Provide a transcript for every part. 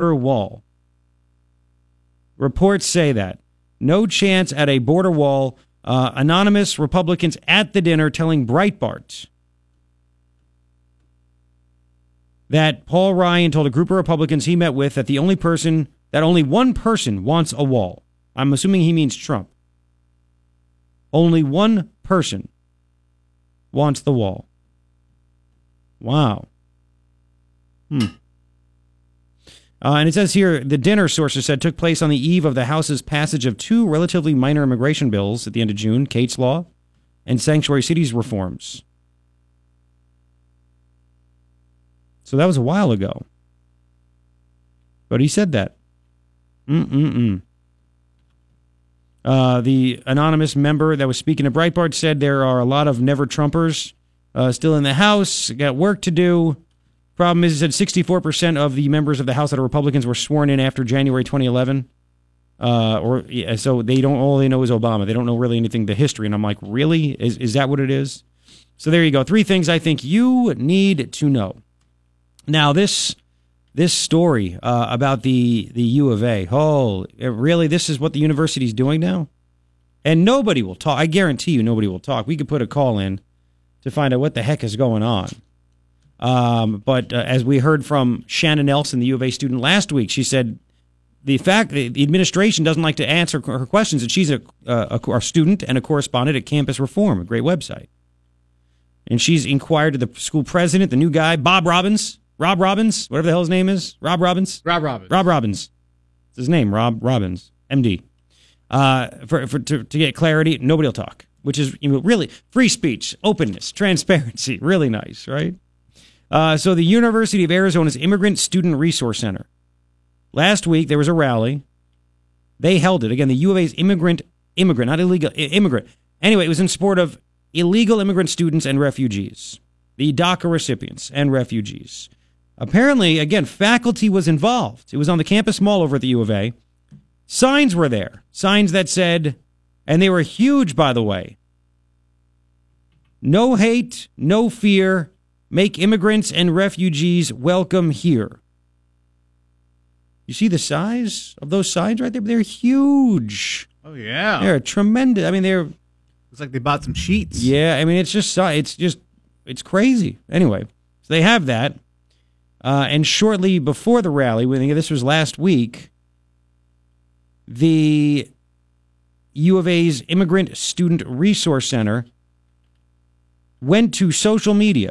wall. Reports say that. No chance at a border wall. Uh, anonymous Republicans at the dinner telling Breitbart that Paul Ryan told a group of Republicans he met with that the only person, that only one person wants a wall. I'm assuming he means Trump. Only one person wants the wall. Wow. Hmm. Uh, and it says here the dinner, sources said, took place on the eve of the House's passage of two relatively minor immigration bills at the end of June Kate's Law and Sanctuary Cities reforms. So that was a while ago. But he said that. Mm-mm-mm. Uh, the anonymous member that was speaking to Breitbart said there are a lot of never Trumpers uh, still in the House, got work to do. Problem is, he said 64% of the members of the House that are Republicans were sworn in after January 2011. Uh, or yeah, so they don't all they know is Obama. They don't know really anything the history. And I'm like, really? Is is that what it is? So there you go. Three things I think you need to know. Now this this story uh, about the the U of A. Oh, really? This is what the university's doing now, and nobody will talk. I guarantee you, nobody will talk. We could put a call in to find out what the heck is going on. Um, but uh, as we heard from Shannon Nelson, the U of A student last week, she said the fact that the administration doesn't like to answer her questions, and she's a, a, a student and a correspondent at Campus Reform, a great website. And she's inquired to the school president, the new guy, Bob Robbins, Rob Robbins, whatever the hell his name is, Rob Robbins, Rob Robbins, Rob Robbins. It's his name, Rob Robbins, MD. Uh, for, for to, to get clarity, nobody will talk, which is you know, really free speech, openness, transparency, really nice, right? Uh, so the University of Arizona's Immigrant Student Resource Center. Last week there was a rally. They held it again. The U of A's immigrant, immigrant, not illegal, immigrant. Anyway, it was in support of illegal immigrant students and refugees, the DACA recipients and refugees. Apparently, again, faculty was involved. It was on the campus mall over at the U of A. Signs were there, signs that said, and they were huge, by the way. No hate, no fear, Make immigrants and refugees welcome here. You see the size of those signs right there? They're huge. Oh yeah, they're tremendous. I mean, they're. It's like they bought some sheets. Yeah, I mean, it's just it's just it's crazy. Anyway, so they have that, uh, and shortly before the rally, when this was last week, the U of A's Immigrant Student Resource Center went to social media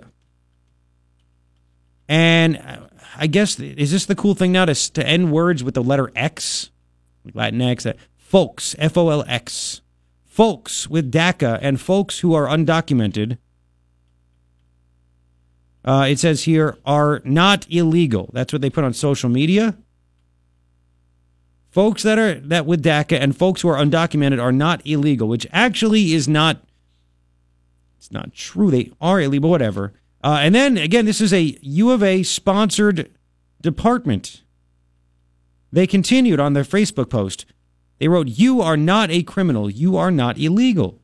and I guess is this the cool thing now to to end words with the letter X, Latinx, uh, folks, F O L X, folks with DACA and folks who are undocumented. Uh, it says here are not illegal. That's what they put on social media. Folks that are that with DACA and folks who are undocumented are not illegal, which actually is not. It's not true. They are illegal, whatever. Uh, and then again, this is a U of A sponsored department. They continued on their Facebook post. They wrote, You are not a criminal. You are not illegal.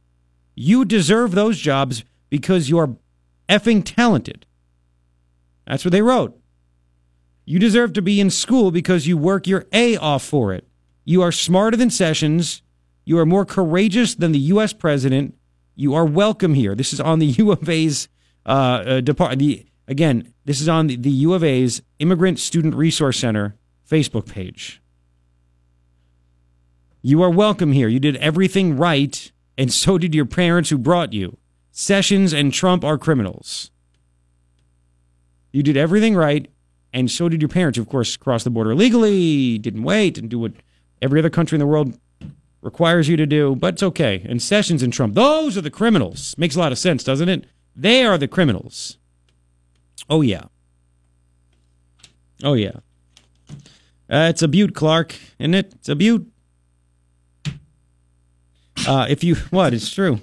You deserve those jobs because you are effing talented. That's what they wrote. You deserve to be in school because you work your A off for it. You are smarter than Sessions. You are more courageous than the U.S. president. You are welcome here. This is on the U of A's uh, uh, depart the again. This is on the, the U of A's Immigrant Student Resource Center Facebook page. You are welcome here. You did everything right, and so did your parents who brought you. Sessions and Trump are criminals. You did everything right, and so did your parents, of course, crossed the border illegally, didn't wait, and do what every other country in the world requires you to do, but it's okay. And Sessions and Trump, those are the criminals. Makes a lot of sense, doesn't it? They are the criminals. Oh, yeah. Oh, yeah. Uh, it's a butte, Clark, isn't it? It's a butte. Uh, if you, what? It's true.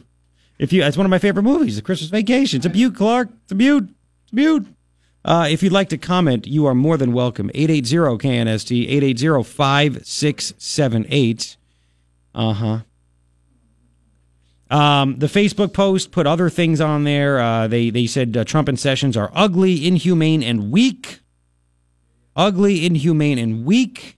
If you, it's one of my favorite movies, The Christmas Vacation. It's a butte, Clark. It's a butte. It's a butte. Uh, if you'd like to comment, you are more than welcome. 880 KNST, 880 5678. Uh huh. Um, the Facebook post put other things on there. Uh, they they said uh, Trump and Sessions are ugly, inhumane, and weak. ugly, inhumane, and weak.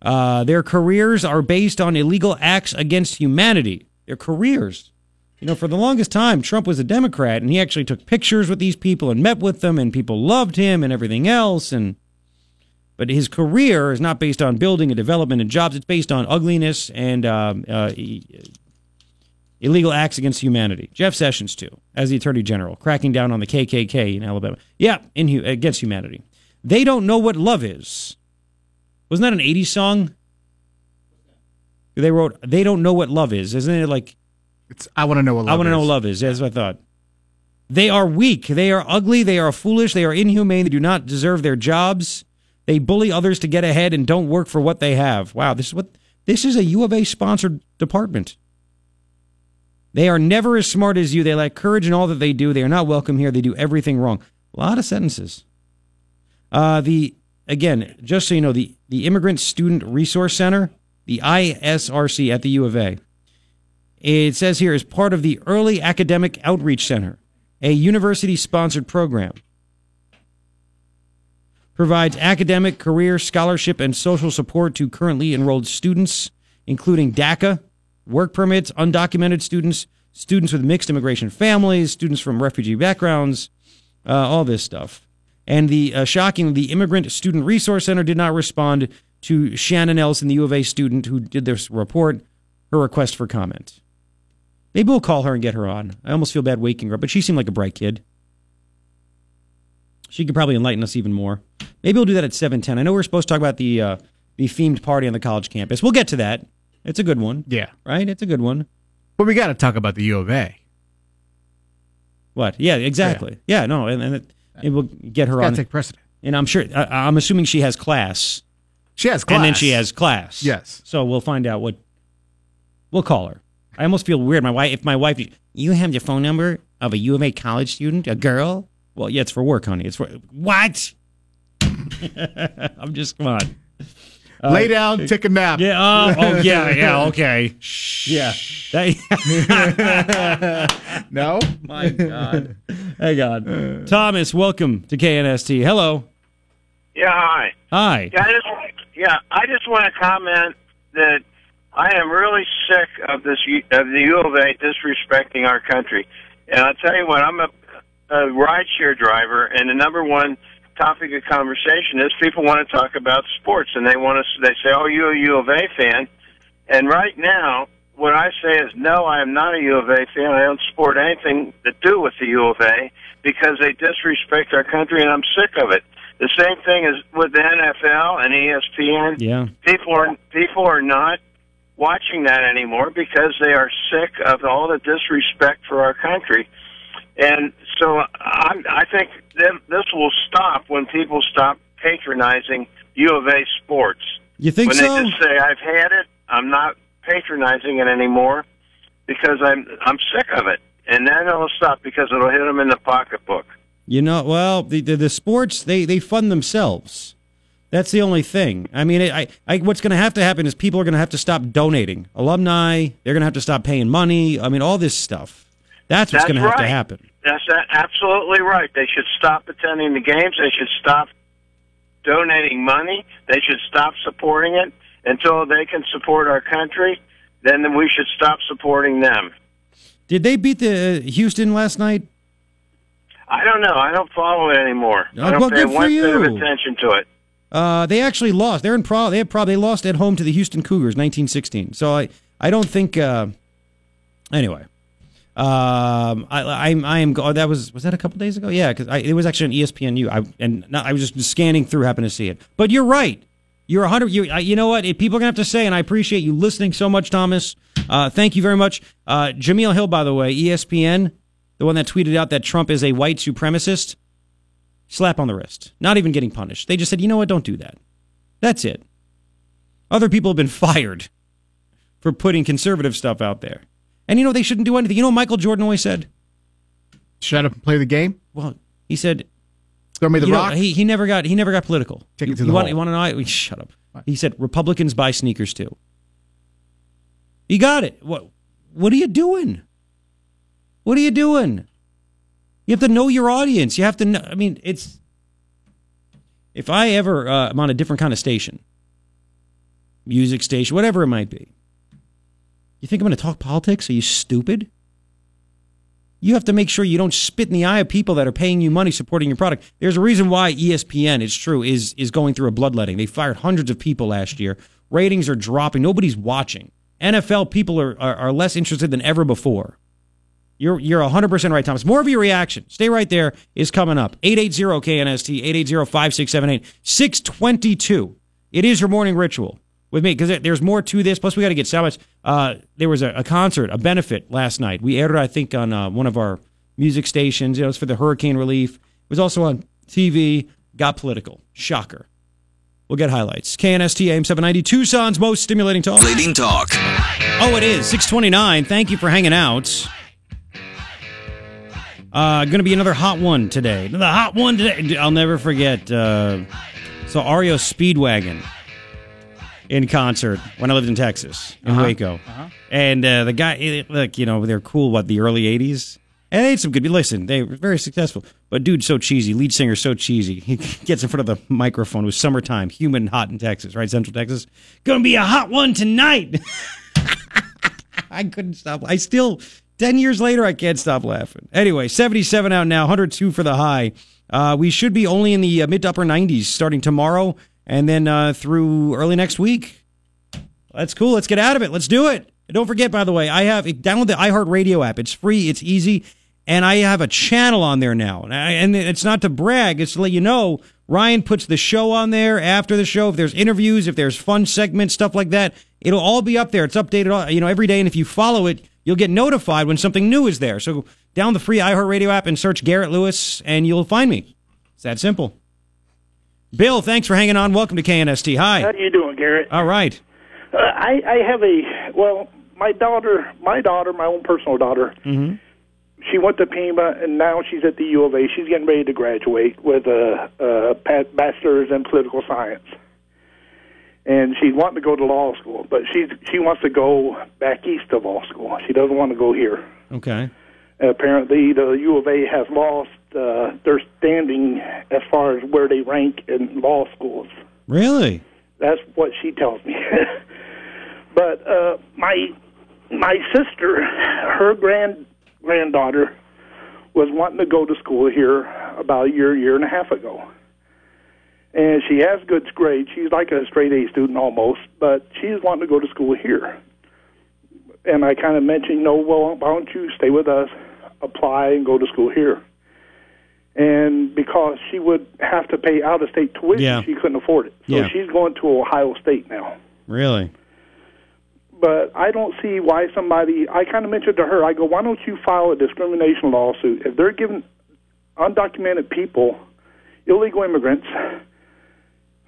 Uh, their careers are based on illegal acts against humanity. Their careers. You know, for the longest time, Trump was a Democrat, and he actually took pictures with these people and met with them, and people loved him and everything else. And but his career is not based on building and development and jobs. It's based on ugliness and um, uh, illegal acts against humanity. Jeff Sessions, too, as the Attorney General, cracking down on the KKK in Alabama. Yeah, in, against humanity. They don't know what love is. Wasn't that an 80s song? They wrote, They don't know what love is. Isn't it like. It's, I want to know what love is. I want to know what love is. That's what I thought. They are weak. They are ugly. They are foolish. They are inhumane. They do not deserve their jobs. They bully others to get ahead and don't work for what they have. Wow, this is what this is a U of A sponsored department. They are never as smart as you. They lack courage in all that they do. They are not welcome here. They do everything wrong. A lot of sentences. Uh, the again, just so you know, the the Immigrant Student Resource Center, the ISRC at the U of A. It says here is part of the Early Academic Outreach Center, a university sponsored program. Provides academic, career, scholarship, and social support to currently enrolled students, including DACA, work permits, undocumented students, students with mixed immigration families, students from refugee backgrounds, uh, all this stuff. And the uh, shocking, the Immigrant Student Resource Center did not respond to Shannon Nelson, the U of A student who did this report, her request for comment. Maybe we'll call her and get her on. I almost feel bad waking her up, but she seemed like a bright kid. She could probably enlighten us even more. Maybe we'll do that at 7:10. I know we're supposed to talk about the uh, the themed party on the college campus. We'll get to that. It's a good one. Yeah. Right? It's a good one. But we got to talk about the U of A. What? Yeah, exactly. Yeah, no, and, and it, it will get her on. take precedent. and I'm sure I, I'm assuming she has class, She has class. and then she has class. Yes. So we'll find out what. We'll call her. I almost feel weird. My wife, if my wife, you have the phone number of a U of A college student, a girl. Well, yeah, it's for work, honey. It's for what? I'm just come on. Uh, Lay down, uh, take a nap. Yeah. Oh, oh yeah. Yeah. Okay. Yeah. That, No? my God. Hang on. Thomas, welcome to KNST. Hello. Yeah, hi. Hi. Yeah, I just yeah, I just want to comment that I am really sick of this of the U of A disrespecting our country. And I'll tell you what, I'm a, a rideshare driver, and the number one topic of conversation is people want to talk about sports, and they want to they say, "Oh, you're a U of A fan," and right now. What I say is no, I am not a U of A fan. I don't support anything to do with the U of A because they disrespect our country, and I'm sick of it. The same thing is with the NFL and ESPN. Yeah. People are people are not watching that anymore because they are sick of all the disrespect for our country. And so I'm, I think this will stop when people stop patronizing U of A sports. You think when so? they just say, "I've had it. I'm not patronizing it anymore because I'm I'm sick of it," and then it'll stop because it'll hit them in the pocketbook. You know, well, the, the the sports they they fund themselves. That's the only thing. I mean, I, I what's going to have to happen is people are going to have to stop donating. Alumni, they're going to have to stop paying money. I mean, all this stuff. That's what's going to have to happen. That's absolutely right. They should stop attending the games. They should stop donating money. They should stop supporting it until they can support our country. Then we should stop supporting them. Did they beat the uh, Houston last night? I don't know. I don't follow it anymore. Oh, I don't well, pay good for one bit of you. attention to it. Uh, they actually lost. They're in pro. They have pro. They lost at home to the Houston Cougars, 1916. So I, I don't think. Uh, anyway, um, I, I'm, I am. Oh, that was was that a couple days ago? Yeah, because it was actually on ESPNU. I and not, I was just scanning through, happened to see it. But you're right. You're 100. You, you know what? People are gonna have to say, and I appreciate you listening so much, Thomas. Uh, thank you very much, uh, Jemele Hill. By the way, ESPN, the one that tweeted out that Trump is a white supremacist slap on the wrist. Not even getting punished. They just said, you know what, don't do that. That's it. Other people have been fired for putting conservative stuff out there. And you know, they shouldn't do anything. You know what Michael Jordan always said? Shut up and play the game. Well, he said, Throw me the you know, rock. he, he never got he never got political. Take it to you the want, you want to know? Shut up. He said Republicans buy sneakers too. You got it. What what are you doing? What are you doing? You have to know your audience. You have to know. I mean, it's if I ever uh, am on a different kind of station, music station, whatever it might be, you think I'm going to talk politics? Are you stupid? You have to make sure you don't spit in the eye of people that are paying you money supporting your product. There's a reason why ESPN, it's true, is is going through a bloodletting. They fired hundreds of people last year. Ratings are dropping. Nobody's watching. NFL people are, are, are less interested than ever before. You're you're 100% right, Thomas. More of your reaction. Stay right there is coming up. 880-KNST, 880-5678, 622. It is your morning ritual with me because there's more to this. Plus, we got to get Sabbath. Uh, there was a, a concert, a benefit last night. We aired it, I think, on uh, one of our music stations. You know, it's for the hurricane relief. It was also on TV. Got political. Shocker. We'll get highlights. KNST AM 790, Tucson's most stimulating talk. Leading talk. Oh, it is 629. Thank you for hanging out. Uh, going to be another hot one today. The hot one today. I'll never forget. Uh, so REO Speedwagon in concert when I lived in Texas in Waco, and uh, the guy, eh, look, you know, they're cool. What the early '80s, and they had some good. Be listen, they were very successful, but dude, so cheesy. Lead singer, so cheesy. He gets in front of the microphone. It was summertime, humid and hot in Texas, right? Central Texas. Gonna be a hot one tonight. I couldn't stop. I still, 10 years later, I can't stop laughing. Anyway, 77 out now, 102 for the high. Uh, we should be only in the uh, mid to upper 90s starting tomorrow and then uh, through early next week. That's cool. Let's get out of it. Let's do it. And don't forget, by the way, I have download the iHeartRadio app. It's free, it's easy, and I have a channel on there now. And, I, and it's not to brag, it's to let you know. Ryan puts the show on there after the show. If there's interviews, if there's fun segments, stuff like that, it'll all be up there. It's updated, all, you know, every day. And if you follow it, you'll get notified when something new is there. So down the free iHeartRadio app and search Garrett Lewis, and you'll find me. It's that simple. Bill, thanks for hanging on. Welcome to KNST. Hi. How are you doing, Garrett? All right. Uh, I I have a well, my daughter, my daughter, my own personal daughter. Mhm. She went to Pima, and now she's at the U of A. She's getting ready to graduate with a, a bachelor's in political science, and she's wanting to go to law school. But she's she wants to go back east of law school. She doesn't want to go here. Okay. Apparently, the U of A has lost uh, their standing as far as where they rank in law schools. Really? That's what she tells me. but uh, my my sister, her grand granddaughter, was wanting to go to school here about a year, year and a half ago. And she has good grades. She's like a straight A student almost, but she's wanting to go to school here. And I kind of mentioned, no, well, why don't you stay with us, apply, and go to school here? And because she would have to pay out of state tuition, Yeah. she couldn't afford it. So Yeah. she's going to Ohio State now Really? but I don't see why somebody. I kind of mentioned to her, I go, why don't you file a discrimination lawsuit if they're giving undocumented people, illegal immigrants,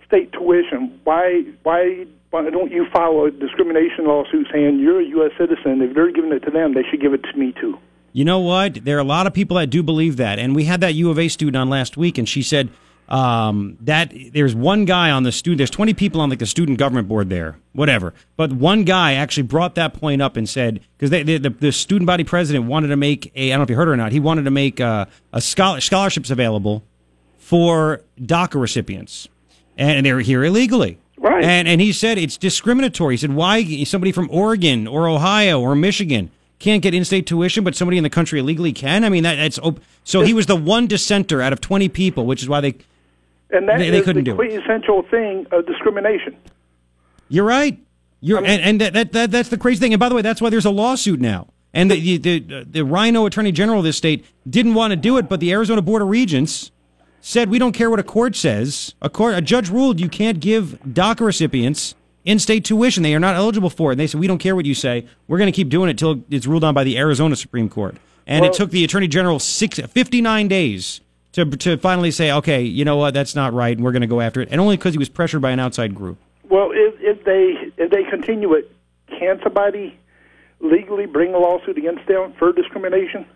state tuition? Why why why don't you file a discrimination lawsuit saying you're a U.S. citizen? If they're giving it to them, they should give it to me too. You know what? There are a lot of people that do believe that. And we had that U of A student on last week, and she said um, that there's one guy on the student, there's 20 people on like the student government board there, whatever. But one guy actually brought that point up and said, because the, the, the student body president wanted to make a, I don't know if you heard or not, he wanted to make uh, a scholar, scholarships available for DACA recipients. And they're here illegally. Right. And and he said it's discriminatory. He said why somebody from Oregon or Ohio or Michigan can't get in-state tuition, but somebody in the country illegally can. I mean that that's op- so he was the one dissenter out of twenty people, which is why they. And that They- they couldn't the do it. quintessential thing of discrimination. You're right. You're and, and that, that that that's the crazy thing. And by the way, that's why there's a lawsuit now. And the the the, the RINO Attorney General of this state didn't want to do it, but the Arizona Board of Regents said we don't care what a court says. A court a judge ruled you can't give DACA recipients in-state tuition. They are not eligible for it. And they said we don't care what you say. We're going to keep doing it till it's ruled on by the Arizona Supreme Court. And it took the Attorney General six, 59 days to to finally say, okay, you know what, that's not right, and we're going to go after it. And only because he was pressured by an outside group. Well, if, if they if they continue it, can somebody legally bring a lawsuit against them for discrimination?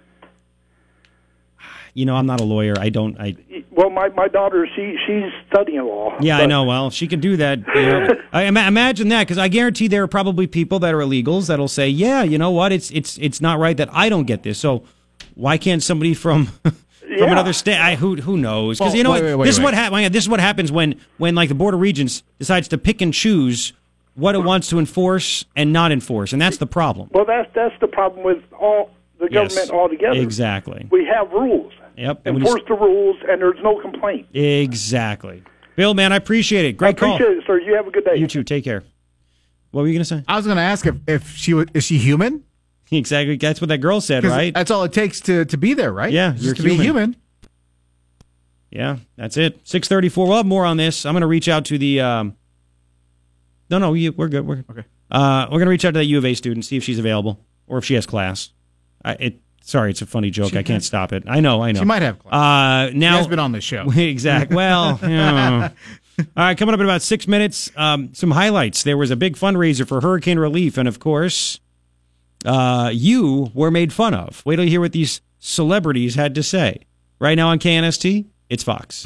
You know, I'm not a lawyer. I don't. I Well, my my daughter, she she's studying law. yeah, I know. Well, she can do that. You know. I ima- imagine that because I guarantee there are probably people that are illegals that'll say, "Yeah, you know what? It's it's it's not right that I don't get this." So why can't somebody from from Yeah. another state. I, who who knows? Because Well, you know wait, what? wait, wait, this is what wait. happens. This is what happens when when like the Board of Regents decides to pick and choose what it wants to enforce and not enforce, and that's the problem. Well, that's that's the problem with all the Yes. government altogether. Exactly. We have rules. Yep. and we just- Enforce the rules, and there's no complaint. exactly. Bill, man, I appreciate it. Great I appreciate call. it, sir. You have a good day. You too. Take care. What were you going to say? I was going to ask if, if she wa- is she human? Exactly. That's what that girl said, right? That's all it takes to, to be there, right? Yeah, Just you're to be human. human. Yeah, that's it. Six thirty-four. We'll have more on this. I'm going to reach out to the. Um, no, no, you, we're good. We're Okay. Uh, we're going to reach out to that U of A student, see if she's available or if she has class. I, it. Sorry, it's a funny joke. I can't stop it. I know. I know. She might have class. Uh, She now has been on the show. exactly. Well, all right. Coming up in about six minutes, um, some highlights. There was a big fundraiser for hurricane relief, and of course, uh, you were made fun of. Wait till you hear what these celebrities had to say. Right now on KNST, it's Fox.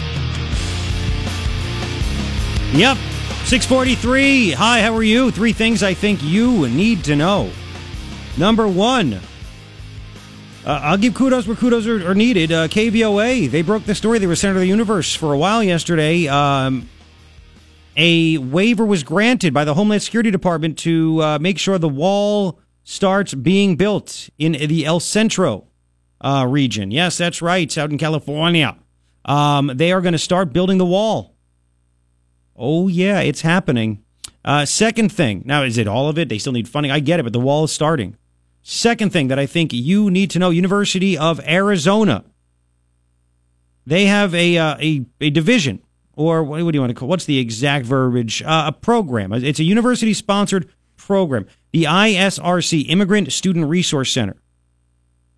Yep, six forty-three. Hi, how are you? Three things I think you need to know. Number one. Uh, I'll give kudos where kudos are, are needed. Uh, KVOA, they broke the story. They were center of the universe for a while yesterday. Um, a waiver was granted by the Homeland Security Department to uh, make sure the wall starts being built in the El Centro uh, region. Yes, that's right, out in California. Um, they are going to start building the wall. Oh, yeah, it's happening. Uh, second thing. Now, is it all of it? They still need funding. I get it, but the wall is starting. Second thing that I think you need to know University of Arizona. They have a, uh, a, a division, or what, do you want to call What's the exact verbiage? Uh, a program. It's a university sponsored program. The ISRC, Immigrant Student Resource Center.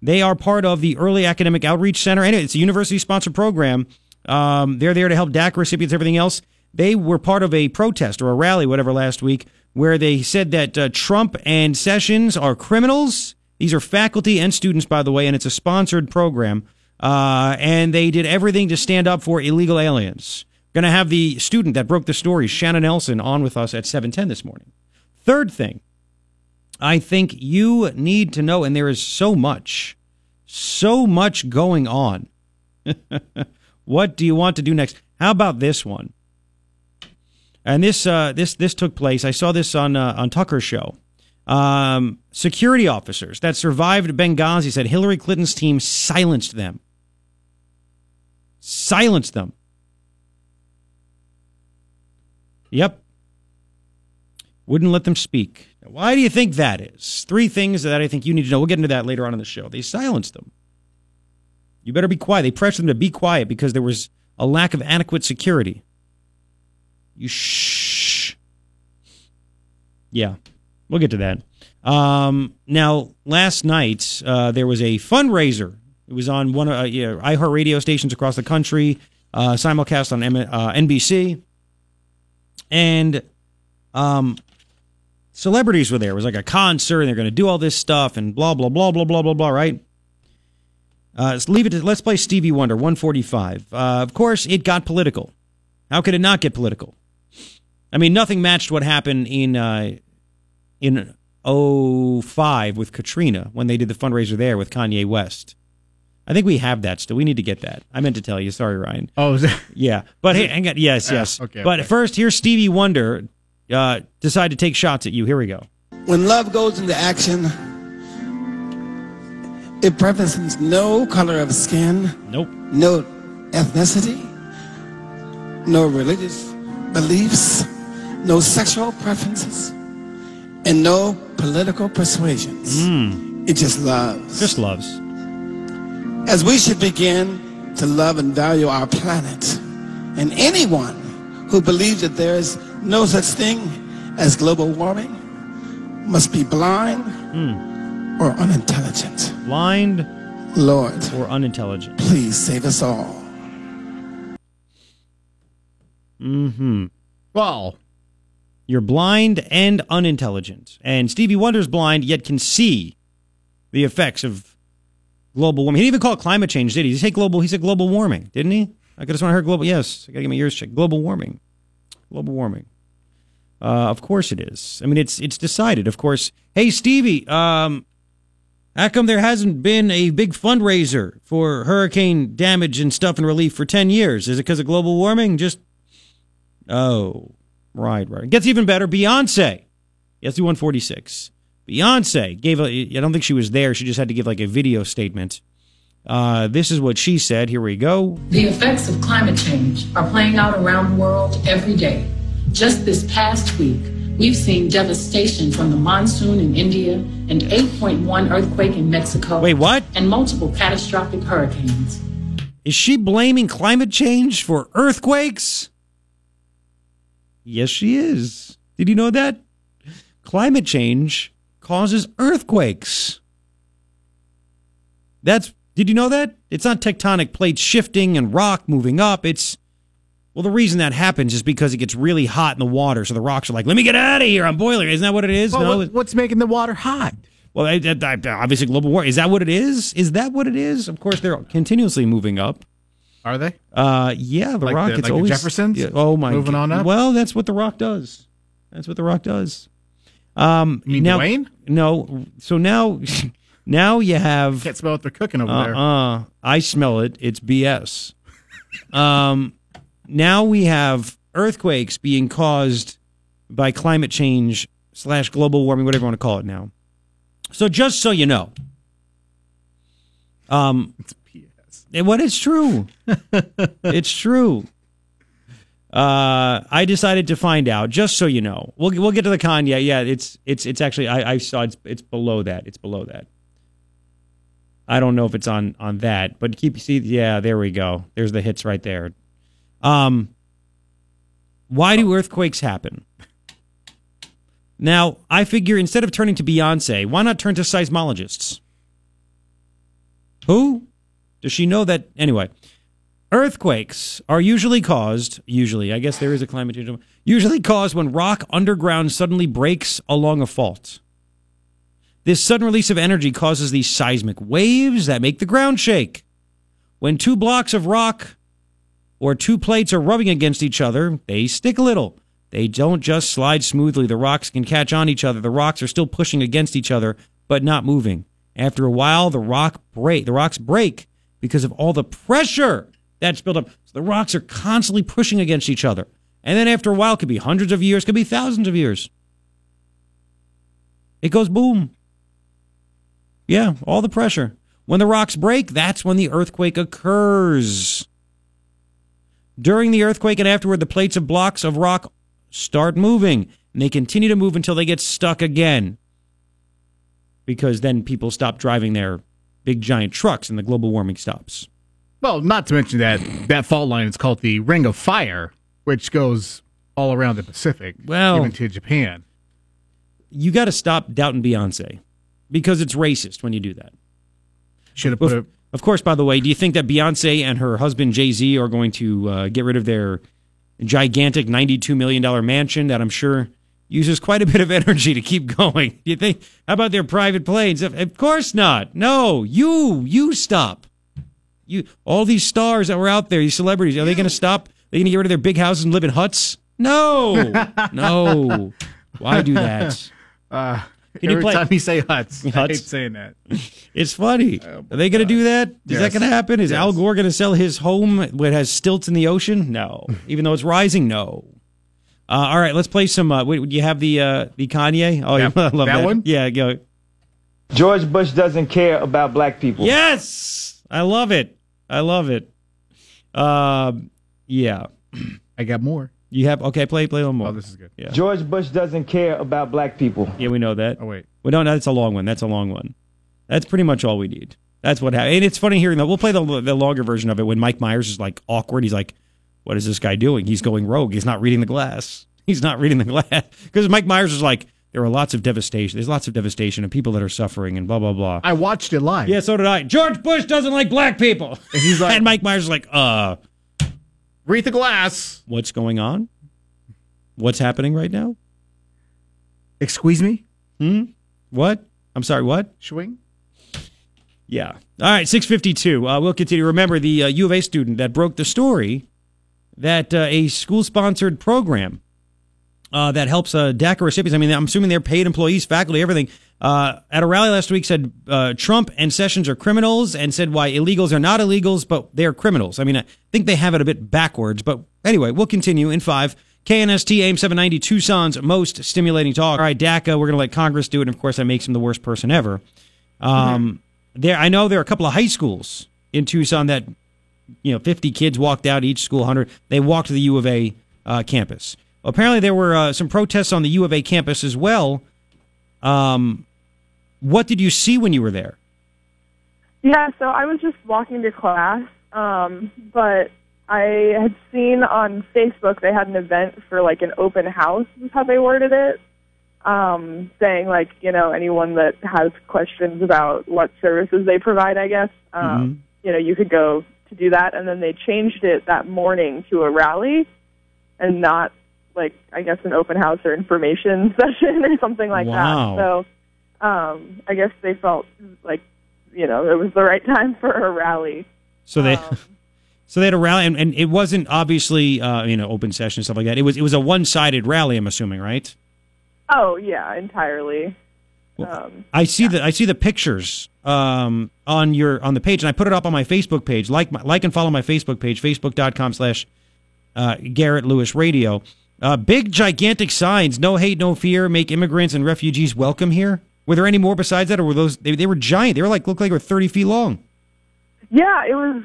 They are part of the Early Academic Outreach Center. Anyway, it's a university sponsored program. Um, they're there to help DAC recipients, everything else. They were part of a protest or a rally, whatever, last week, where they said that uh, Trump and Sessions are criminals. These are faculty and students, by the way, and it's a sponsored program. Uh, and they did everything to stand up for illegal aliens. Going to have the student that broke the story, Shannon Nelson, on with us at 710 this morning. Third thing, I think you need to know, and there is so much, so much going on. what do you want to do next? How about this one? And this uh, this this took place. I saw this on uh, on Tucker's show. Um, security officers that survived Benghazi said Hillary Clinton's team silenced them. Silenced them. Yep. Wouldn't let them speak. Why do you think that is? Three things that I think you need to know. We'll get into that later on in the show. They silenced them. You better be quiet. They pressured them to be quiet because there was a lack of adequate security. You shh. Yeah, we'll get to that. Um, now, last night uh, there was a fundraiser. It was on one of uh, yeah, iHeart radio stations across the country, uh, simulcast on M- uh, NBC, and um, celebrities were there. It was like a concert, and they're going to do all this stuff, and blah blah blah blah blah blah blah. Right? Uh, let's leave it. To, let's play Stevie Wonder, 145. Uh, of course, it got political. How could it not get political? I mean, nothing matched what happened in uh, in 05 with Katrina when they did the fundraiser there with Kanye West. I think we have that still. We need to get that. I meant to tell you. Sorry, Ryan. Oh, that, Yeah, but hey, hang on. Yes, yes. okay, but okay. first, here's Stevie Wonder. Uh, decide to take shots at you. Here we go. When love goes into action, it preferences no color of skin, Nope. no ethnicity, no religious beliefs, no sexual preferences, and no political persuasions. It just loves. Just loves. As we should begin to love and value our planet and anyone who believes that there is no such thing as global warming must be blind or unintelligent. Blind Lord, or unintelligent. please save us all. Mm-hmm. well, You're blind and unintelligent. And Stevie Wonder's blind, yet can see the effects of global warming. He didn't even call it climate change, did he? He said global. He said global warming, didn't he? I just want to hear global. Yes, I gotta get my ears checked. Global warming. Global warming. Uh, of course it is. I mean, it's it's decided. Of course. Hey, Stevie. Um, How come there hasn't been a big fundraiser for hurricane damage and stuff and relief for 10 years? Is it because of global warming? Just, oh, right, right. It gets even better. Beyonce, yes, 146. Beyonce gave a, I don't think she was there. She just had to give like a video statement. Uh, this is what she said. Here we go. The effects of climate change are playing out around the world every day. Just this past week, we've seen devastation from the monsoon in India, an 8.1 earthquake in Mexico. Wait, what? And multiple catastrophic hurricanes. Is she blaming climate change for earthquakes? Yes, she is. Did you know that? Climate change causes earthquakes. That's did you know that? It's not tectonic plates shifting and rock moving up. It's well, the reason that happens is because it gets really hot in the water, so the rocks are like, "Let me get out of here! I'm boiling." Isn't that what it is? Well, no. what- what's making the water hot? Well, obviously global warming. Is that what it is? Is that what it is? Of course, they're continuously moving up. Are they? Uh, yeah, the Like rock. the- it's like always Jeffersons? Yeah, oh my! Moving on up? Well, that's what the rock does. That's what the rock does. Um, You mean now, Dwayne? No. So now, now you have. Can't smell what they're cooking over Uh, there. uh, I smell it. It's BS. um, now we have earthquakes being caused by climate change slash global warming, whatever you want to call it now. So just so you know, um, It's What is true? it's true. Uh, I decided to find out, just so you know. We'll we'll get to the con. Yeah, yeah. It's it's it's actually I, I saw it's it's below that. It's below that. I don't know if it's on on that, but keep see. Yeah, there we go. There's the hits right there. Um, why do earthquakes happen? Now, I figure instead of turning to Beyonce, why not turn to seismologists? Who? Does she know that? Anyway, earthquakes are usually caused, usually, I guess there is a climate change, usually caused when rock underground suddenly breaks along a fault. This sudden release of energy causes these seismic waves that make the ground shake. When two blocks of rock or two plates are rubbing against each other, they stick a little. They don't just slide smoothly. The rocks can catch on each other. The rocks are still pushing against each other, but not moving. After a while, the rock break. The rocks break because of all the pressure that's built up. So the rocks are constantly pushing against each other. And then after a while, it could be hundreds of years, could be thousands of years. It goes boom. Yeah, all the pressure. When the rocks break, that's when the earthquake occurs. During the earthquake and afterward, the plates of blocks of rock start moving, and they continue to move until they get stuck again. Because then people stop driving their big giant trucks and the global warming stops. Well, not to mention that that fault line is called the Ring of Fire, which goes all around the Pacific, Well- even to Japan. You got to stop doubting Beyonce because it's racist when you do that. Should have put a Of, course, by the way, do you think that Beyonce and her husband Jay Z are going to uh, get rid of their gigantic $92 million mansion that I'm sure uses quite a bit of energy to keep going? Do you think? How about their private planes? Of, course not. No, you, you stop. You, all these stars that were out there, these celebrities, are they going to stop? They going to get rid of their big houses and live in huts? No, no. Why do that? uh, Can you every play- time you say huts, I hate saying that. It's funny. Are they going to do that? Is that going to happen? Is Al Gore going to sell his home that has stilts in the ocean? No. Even though it's rising? No. Uh, all right, let's play some. Uh, wait, you have the uh, the Kanye? Oh, That- I love that that one? Yeah, go. George Bush doesn't care about black people. Yes, I love it. I love it. Um, yeah, I got more. you have okay. Play play a little more. Oh, this is good. Yeah. George Bush doesn't care about black people. Yeah, we know that. Oh wait, We don't. That's a long one. That's a long one. That's pretty much all we need. That's what happened. And it's funny hearing that. We'll play the the longer version of it when Mike Myers is like awkward. He's like, "What is this guy doing? He's going rogue. He's not reading the glass. He's not reading the glass." Because Mike Myers is like, "There are lots of devastation. There's lots of devastation and people that are suffering and blah blah blah." I watched it live. yeah, so did I. George Bush doesn't like black people. And he's like- and Mike Myers is like, "Uh, read the glass. what's going on? What's happening right now? Excuse me, Hmm. What? I'm sorry. What?" swing. Yeah. All right, 652. Uh, we'll continue. Remember the uh, U of A student that broke the story that uh, a school sponsored program uh, that helps uh, DACA recipients. I mean, I'm assuming they're paid employees, faculty, everything. Uh, at a rally last week, said uh, Trump and Sessions are criminals, and said why illegals are not illegals, but they're criminals. I mean, I think they have it a bit backwards. But anyway, we'll continue in five. KNST AM 790 Tucson's most stimulating talk. All right, DACA, we're going to let Congress do it. And of course, that makes him the worst person ever. Um, There, I know there are a couple of high schools in Tucson that, you know, 50 kids walked out each school, 100. They walked to the U of A uh, campus. Apparently, there were uh, some protests on the U of A campus as well. Um, what did you see when you were there? Yeah, so I was just walking to class, um, but I had seen on Facebook they had an event for like an open house, is how they worded it, um, saying like you know anyone that has questions about what services they provide, I guess, um, you know you could go to do that, and then they changed it that morning to a rally, and not like I guess an open house or information session or something like Wow. that. So um, I guess they felt like you know it was the right time for a rally. So they, Um, so they had a rally, and, and it wasn't obviously, uh, you know, open session and stuff like that. It was, it was a one sided rally. I'm assuming, right? Oh yeah, entirely. Um, I see the I see the pictures um, on your on the page, and I put it up on my Facebook page. Like my, like and follow my Facebook page, facebook.com slash uh, Garrett Lewis Radio. Uh, big gigantic signs: no hate, no fear. Make immigrants and refugees welcome here. Were there any more besides that, or were those they, they were giant? They were like looked like they were thirty feet long. yeah, it was.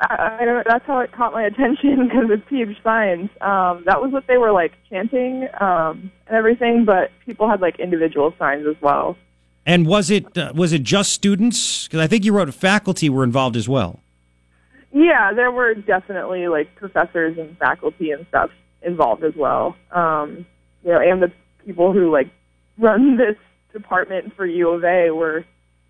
I, I don't, that's how it caught my attention because it's huge signs. Um, that was what they were like chanting um, and everything, but people had like individual signs as well. And was it uh, was it just students? Because I think you wrote faculty were involved as well. Yeah, there were definitely like professors and faculty and stuff involved as well. Um, you know, and the people who like run this department for U of A were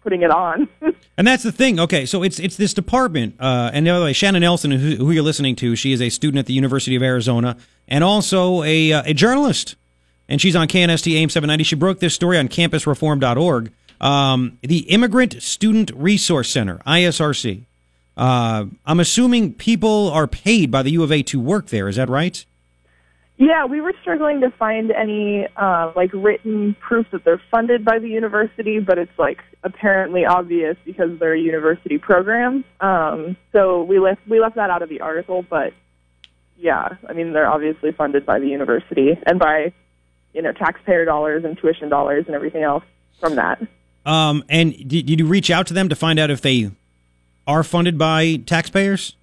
putting it on. And that's the thing. Okay, so it's it's this department. Uh, and by the way, Shannon Nelson, who, who you're listening to, she is a student at the University of Arizona and also a uh, a journalist. And she's on KNST AM 790. She broke this story on campusreform.org. Um, the Immigrant Student Resource Center, ISRC. Uh, I'm assuming people are paid by the U of A to work there. Is that right? Yeah, we were struggling to find any uh, like written proof that they're funded by the university, but it's like apparently obvious because they're a university program. Um, so we left we left that out of the article, but yeah, I mean they're obviously funded by the university and by you know taxpayer dollars and tuition dollars and everything else from that. Um, and did, did you reach out to them to find out if they are funded by taxpayers?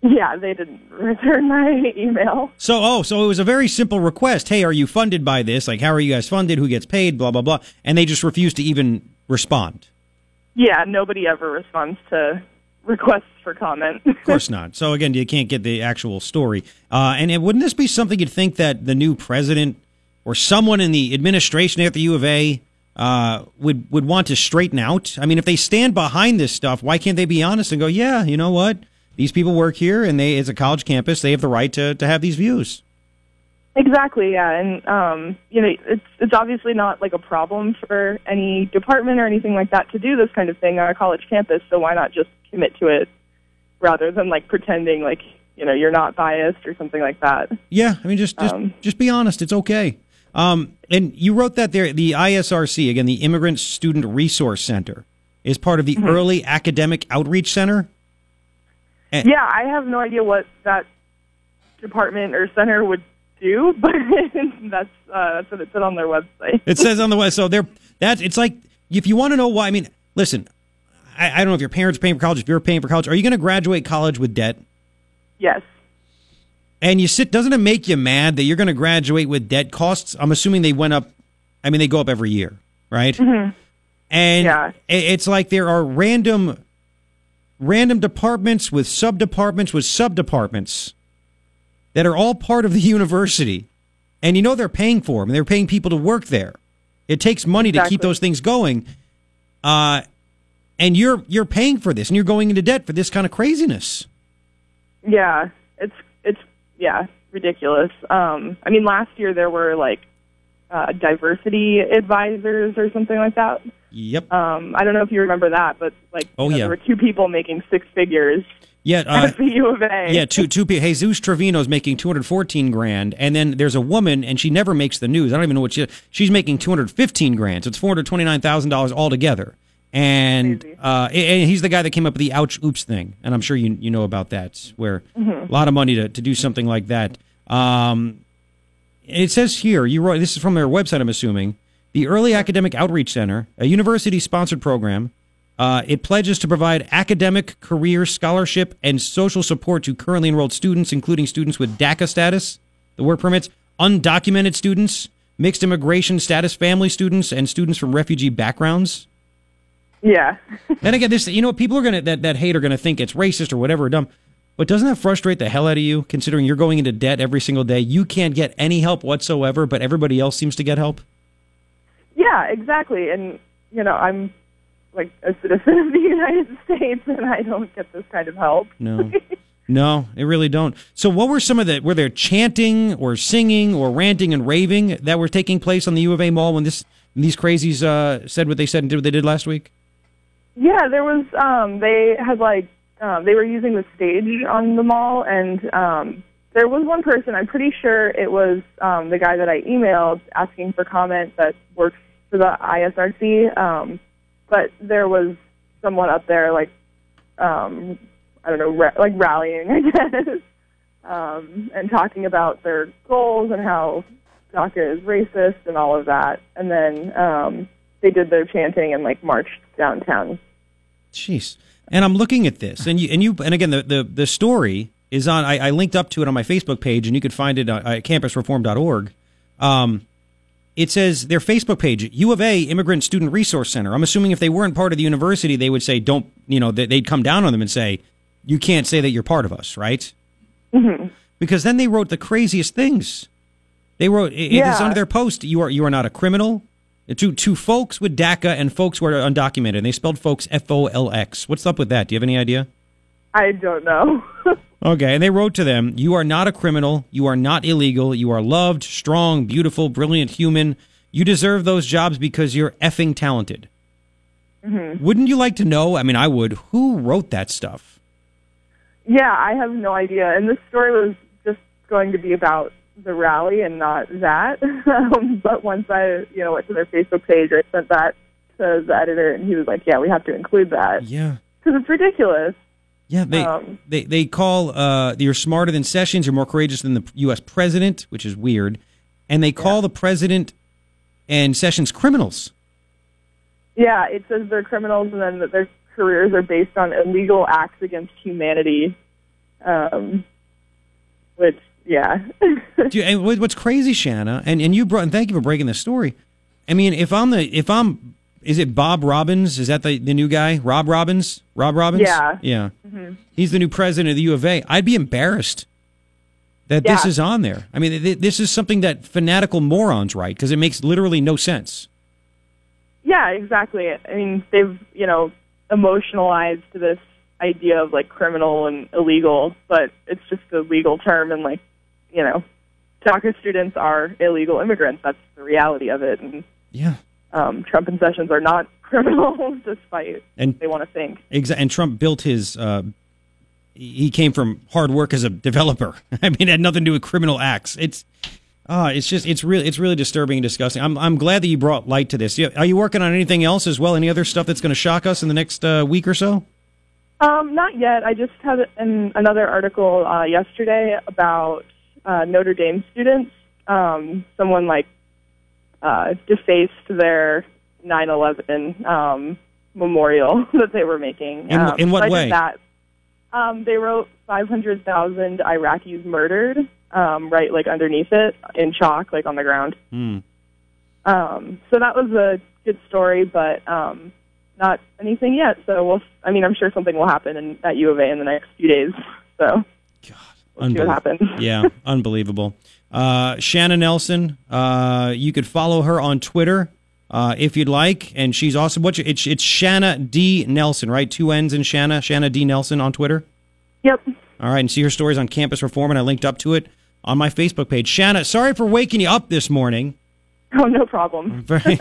Yeah, they didn't return my email. So, oh, so it was a very simple request. Hey, are you funded by this? Like, how are you guys funded? Who gets paid? Blah, blah, blah. And they just refused to even respond. Yeah, nobody ever responds to requests for comment. Of course not. So, again, you can't get the actual story. Uh, and it, wouldn't this be something you'd think that the new president or someone in the administration at the U of A uh, would, would want to straighten out? I mean, if they stand behind this stuff, why can't they be honest and go, yeah, you know what? These people work here and they, it's a college campus. They have the right to, to have these views. Exactly, yeah, and um, you know, it's it's obviously not like a problem for any department or anything like that to do this kind of thing on a college campus. So why not just commit to it rather than like pretending like you know you're not biased or something like that? Yeah, I mean, just just Um, just be honest. It's okay. Um, and you wrote that there, the ISRC again, the Immigrant Student Resource Center, is part of the Early Academic Outreach Center. Eh. Yeah, I have no idea what that department or center would do, but that's uh, that's what it said on their website. It says on the website. So they're that's it's like if you want to know why. I mean, listen, I, I don't know if your parents are paying for college. If you're paying for college, are you going to graduate college with debt? Yes. And you sit, doesn't it make you mad that you're going to graduate with debt costs? I'm assuming they went up. I mean, they go up every year, right? And Yeah. it's like there are random, random departments with sub departments with sub departments that are all part of the university, and you know they're paying for them. They're paying people to work there. It takes money to keep those things going, uh, and you're you're paying for this, and you're going into debt for this kind of craziness. Yeah, it's it's yeah ridiculous. Um, I mean, last year there were like uh, diversity advisors or something like that. Yep. Um, I don't know if you remember that, but like, Oh, you know, yeah. there were two people making six figures Yeah, uh, at the U of A. yeah. Two two people. Jesus Trevino is making two hundred fourteen grand, and then there's a woman, and she never makes the news. I don't even know what she. She's making two hundred fifteen grand, so it's four hundred twenty nine thousand dollars altogether. And uh, and he's the guy that came up with the ouch oops thing, and I'm sure you you know about that, where a lot of money to, to do something like that. Um, it says here, you wrote this is from their website, I'm assuming. The Early Academic Outreach Center, a university sponsored program, uh, it pledges to provide academic, career, scholarship, and social support to currently enrolled students, including students with DACA status, the work permits, undocumented students, mixed immigration status family students, and students from refugee backgrounds. Yeah. And again, this you know people are gonna that, that hate are gonna think it's racist or whatever or dumb. But doesn't that frustrate the hell out of you, considering you're going into debt every single day? You can't get any help whatsoever, but everybody else seems to get help. Yeah, exactly. And you know, I'm like a citizen of the United States, and I don't get this kind of help. No. No, they really don't. So, what were some of the? Were there chanting or singing or ranting and raving that were taking place on the U of A mall when this when these crazies uh, said what they said and did what they did last week? Yeah, there was. Um, they had like um, they were using the stage on the mall, and um, there was one person. I'm pretty sure it was um, the guy that I emailed asking for comment that works for the ISRC. Um, but there was someone up there like um, I don't know, ra- like rallying, I guess, um, and talking about their goals and how DACA is racist and all of that. And then um, they did their chanting and like marched downtown. Jeez. And I'm looking at this, and you and you and again the the, the story is on. I, I linked up to it on my Facebook page, and you could find it at campusreform.org. Um, it says their Facebook page, U of A Immigrant Student Resource Center. I'm assuming if they weren't part of the university, they would say, don't, you know, they- they'd come down on them and say, you can't say that you're part of us, right? Mm-hmm. Because then they wrote the craziest things. They wrote, it- Yeah. under their post, you are, you are not a criminal. To, to folks with DACA and folks who are undocumented. And they spelled folks F O L X. What's up with that? Do you have any idea? I don't know. Okay, and they wrote to them, You are not a criminal. You are not illegal. You are loved, strong, beautiful, brilliant human. You deserve those jobs because you're effing talented. hmm Wouldn't you like to know? I mean, I would. Who wrote that stuff? Yeah, I have no idea. And this story was just going to be about the rally and not that. um, but once I, you know, went to their Facebook page, I sent that to the editor, and he was like, "Yeah, we have to include that Yeah. because it's ridiculous." Yeah, they Um, they they call uh, you're smarter than Sessions, you're more courageous than the U.S. president, which is weird, and they call the president and Sessions criminals. Yeah, it says they're criminals, and then that their careers are based on illegal acts against humanity. Um, which, yeah, and what's crazy, Shanna, and, and you brought and thank you for breaking this story. I mean, if I'm the if I'm is it Bob Robbins? Is that the, the new guy? Rob Robbins? Rob Robbins? Yeah. Yeah. Mhm. He's the new president of the U of A. I'd be embarrassed that this is on there. I mean, th- this is something that fanatical morons write because it makes literally no sense. yeah, exactly. I mean, they've you know emotionalized this idea of like criminal and illegal, but it's just a legal term, and like you know, DACA students are illegal immigrants. That's the reality of it, and Yeah. Um, Trump and Sessions are not criminals, despite And- they want to think. Exa- and Trump built his. Uh, he came from hard work as a developer. I mean, it had nothing to do with criminal acts. It's, uh, it's just it's really it's really disturbing and disgusting. I'm I'm glad that you brought light to this. Are you working on anything else as well? Any other stuff that's going to shock us in the next uh, week or so? Um, not yet. I just had an, another article uh, yesterday about uh, Notre Dame students. Um, someone like uh, defaced their 9/11 um, memorial that they were making. In- um, in what so way? That. Um, they wrote 500,000 Iraqis murdered, um, right, like underneath it in chalk, like on the ground. Hmm. Um, so that was a good story, but um, not anything yet. So we'll. I mean, I'm sure something will happen in, at U of A in the next few days. So we'll see what happens. yeah, unbelievable. Uh, Shanna Nelson, uh, you could follow her on Twitter uh, if you'd like, and she's awesome. What's it's it's Shanna D Nelson, right? Two N's in Shanna. Shanna D Nelson on Twitter. Yep. All right, and see her stories on Campus Reform, and I linked up to it on my Facebook page. Shanna, sorry for waking you up this morning. Oh, no problem. I,